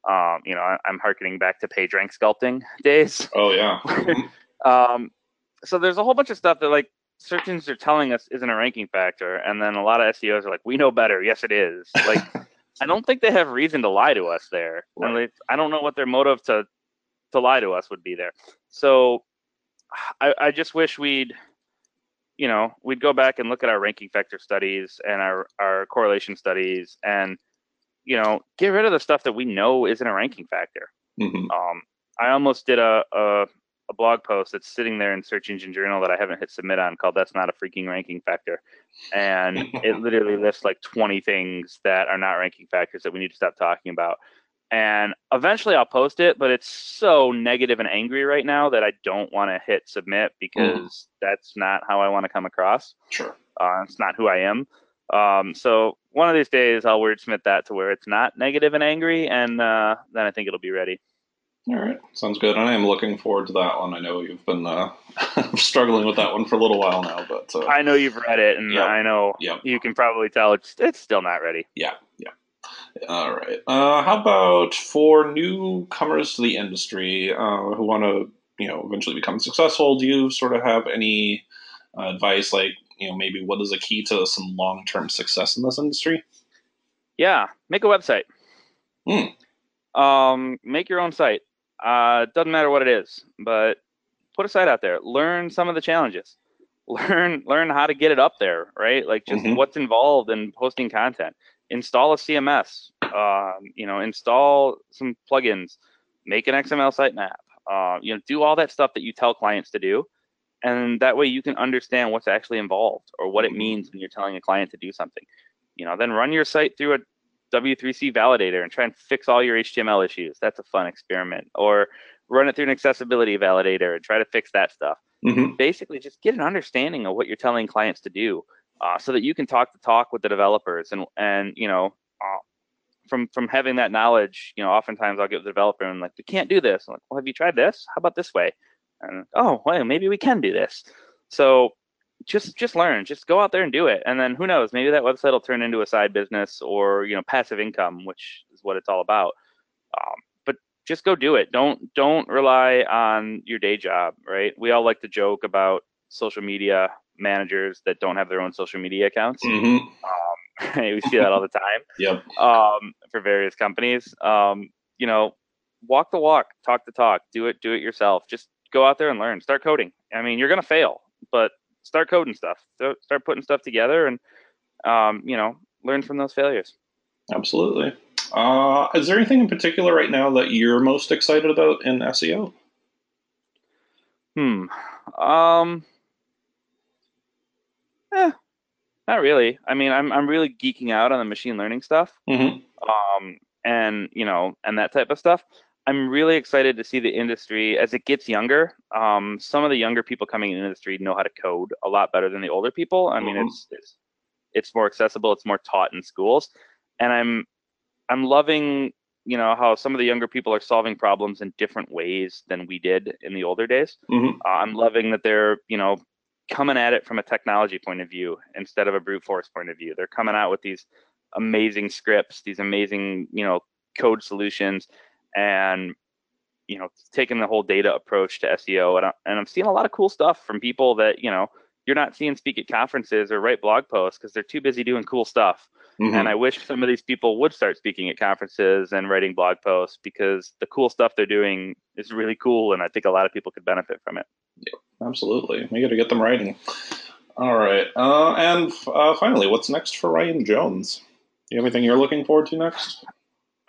Um, you know, I, am harkening back to page rank sculpting days. Oh yeah. um, so there's a whole bunch of stuff that like search engines are telling us isn't a ranking factor, and then a lot of SEOs are like, "We know better." Yes, it is. Like, I don't think they have reason to lie to us there. Right. I don't know what their motive to to lie to us would be there. So, I, I just wish we'd, you know, we'd go back and look at our ranking factor studies and our our correlation studies, and you know, get rid of the stuff that we know isn't a ranking factor. Mm-hmm. Um, I almost did a, a a blog post that's sitting there in Search Engine Journal that I haven't hit submit on called "That's Not a Freaking Ranking Factor," and it literally lists like 20 things that are not ranking factors that we need to stop talking about. And eventually I'll post it, but it's so negative and angry right now that I don't want to hit submit because mm. that's not how I want to come across. Sure, uh, it's not who I am. Um, so one of these days I'll wordsmith that to where it's not negative and angry, and uh, then I think it'll be ready. All right, sounds good. I am looking forward to that one. I know you've been uh, struggling with that one for a little while now, but uh, I know you've read it, and yep. I know yep. you can probably tell it's it's still not ready. Yeah, yeah. All right. Uh, how about for newcomers to the industry uh, who want to, you know, eventually become successful? Do you sort of have any uh, advice, like you know, maybe what is a key to some long term success in this industry? Yeah, make a website. Hmm. Um, make your own site. Uh, doesn't matter what it is, but put a site out there. Learn some of the challenges. Learn learn how to get it up there, right? Like just mm-hmm. what's involved in posting content. Install a CMS. Um, you know, install some plugins. Make an XML sitemap. Uh, you know, do all that stuff that you tell clients to do, and that way you can understand what's actually involved or what it mm-hmm. means when you're telling a client to do something. You know, then run your site through a W3C validator and try and fix all your HTML issues. That's a fun experiment. Or run it through an accessibility validator and try to fix that stuff. Mm-hmm. Basically, just get an understanding of what you're telling clients to do, uh, so that you can talk the talk with the developers. And and you know, uh, from from having that knowledge, you know, oftentimes I'll get the developer and I'm like, we can't do this. I'm like, well, have you tried this? How about this way? And oh, well, maybe we can do this. So just just learn just go out there and do it. And then who knows maybe that website will turn into a side business or you know passive income which is what it's all about. Um, but just go do it. Don't don't rely on your day job right? We all like to joke about social media managers that don't have their own social media accounts. Mm-hmm. um, we see that all the time. Yep. Um, for various companies. Um, you know walk the walk talk the talk do it do it yourself. Just go out there and learn. Start coding. I mean you're going to fail but start coding stuff, start putting stuff together, and um, you know, learn from those failures. Absolutely. Uh, is there anything in particular right now that you're most excited about in SEO? Hmm. Um. Eh, not really. I mean, I'm I'm really geeking out on the machine learning stuff. Mm-hmm. Um, and you know, and that type of stuff. I'm really excited to see the industry as it gets younger. Um, some of the younger people coming in the industry know how to code a lot better than the older people. I mean, mm-hmm. it's, it's it's more accessible. It's more taught in schools, and I'm I'm loving you know how some of the younger people are solving problems in different ways than we did in the older days. Mm-hmm. Uh, I'm loving that they're you know coming at it from a technology point of view instead of a brute force point of view. They're coming out with these amazing scripts, these amazing you know code solutions and you know taking the whole data approach to SEO and, I, and I'm seeing a lot of cool stuff from people that you know you're not seeing speak at conferences or write blog posts because they're too busy doing cool stuff. Mm-hmm. And I wish some of these people would start speaking at conferences and writing blog posts because the cool stuff they're doing is really cool, and I think a lot of people could benefit from it. Yeah, absolutely. We got to get them writing. All right, uh, and uh, finally, what's next for Ryan Jones? you have anything you're looking forward to next?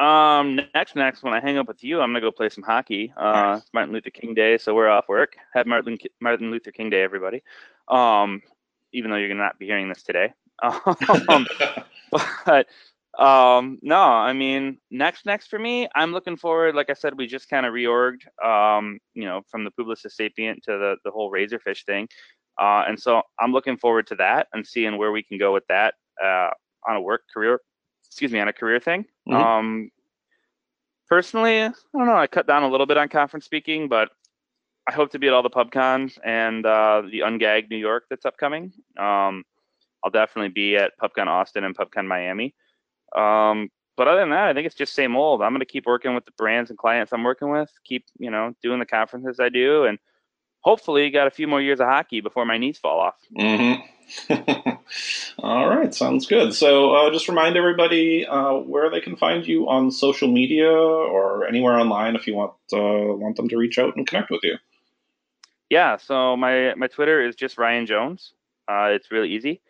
Um, next, next, when I hang up with you, I'm gonna go play some hockey. Uh, it's Martin Luther King Day, so we're off work. Have Martin Martin Luther King Day, everybody. Um, even though you're gonna not be hearing this today. Um, but um, no, I mean, next, next for me, I'm looking forward. Like I said, we just kind of reorged, um, you know, from the Publicis Sapient to the the whole Razorfish thing, uh, and so I'm looking forward to that and seeing where we can go with that uh, on a work career excuse me, on a career thing. Mm-hmm. Um, personally, I don't know. I cut down a little bit on conference speaking, but I hope to be at all the PubCons and uh, the UnGagged New York that's upcoming. Um, I'll definitely be at PubCon Austin and PubCon Miami. Um, but other than that, I think it's just same old. I'm going to keep working with the brands and clients I'm working with. Keep you know doing the conferences I do, and hopefully got a few more years of hockey before my knees fall off. Mm-hmm. All right, sounds good. So, uh, just remind everybody uh, where they can find you on social media or anywhere online if you want uh, want them to reach out and connect with you. Yeah, so my my Twitter is just Ryan Jones. Uh, it's really easy.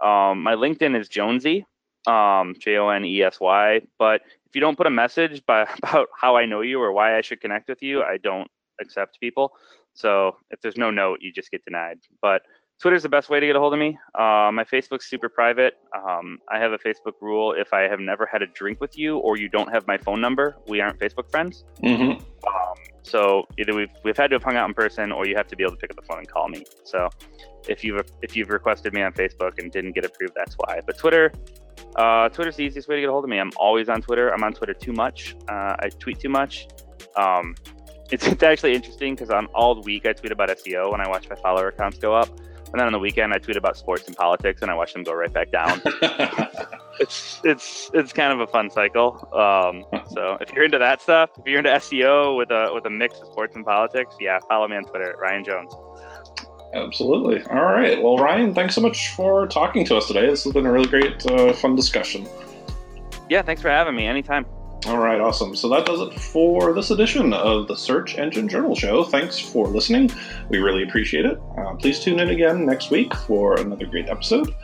Um, my LinkedIn is Jonesy, um, J O N E S Y. But if you don't put a message by, about how I know you or why I should connect with you, I don't accept people. So if there's no note, you just get denied. But Twitter's the best way to get a hold of me. Uh, my Facebook's super private. Um, I have a Facebook rule: if I have never had a drink with you or you don't have my phone number, we aren't Facebook friends. Mm-hmm. Um, so either we've we've had to have hung out in person, or you have to be able to pick up the phone and call me. So if you've if you've requested me on Facebook and didn't get approved, that's why. But Twitter, uh, Twitter's the easiest way to get a hold of me. I'm always on Twitter. I'm on Twitter too much. Uh, I tweet too much. Um, it's, it's actually interesting because on all week I tweet about SEO and I watch my follower accounts go up. And then on the weekend, I tweet about sports and politics, and I watch them go right back down. it's it's it's kind of a fun cycle. Um, so if you're into that stuff, if you're into SEO with a with a mix of sports and politics, yeah, follow me on Twitter, Ryan Jones. Absolutely. All right. Well, Ryan, thanks so much for talking to us today. This has been a really great, uh, fun discussion. Yeah, thanks for having me. Anytime. All right, awesome. So that does it for this edition of the Search Engine Journal Show. Thanks for listening. We really appreciate it. Uh, please tune in again next week for another great episode.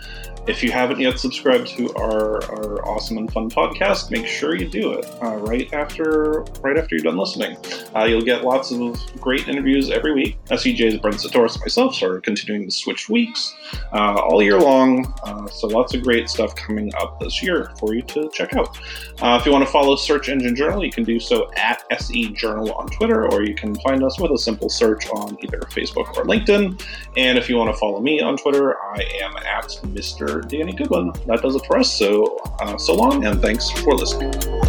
If you haven't yet subscribed to our, our awesome and fun podcast, make sure you do it uh, right after right after you're done listening. Uh, you'll get lots of great interviews every week. SEJ's Brent and myself are continuing to switch weeks uh, all year long. Uh, so lots of great stuff coming up this year for you to check out. Uh, if you want to follow Search Engine Journal, you can do so at SE Journal on Twitter, or you can find us with a simple search on either Facebook or LinkedIn. And if you want to follow me on Twitter, I am at Mr. Danny Goodwin. That does it for us. So, uh, so long, and thanks for listening.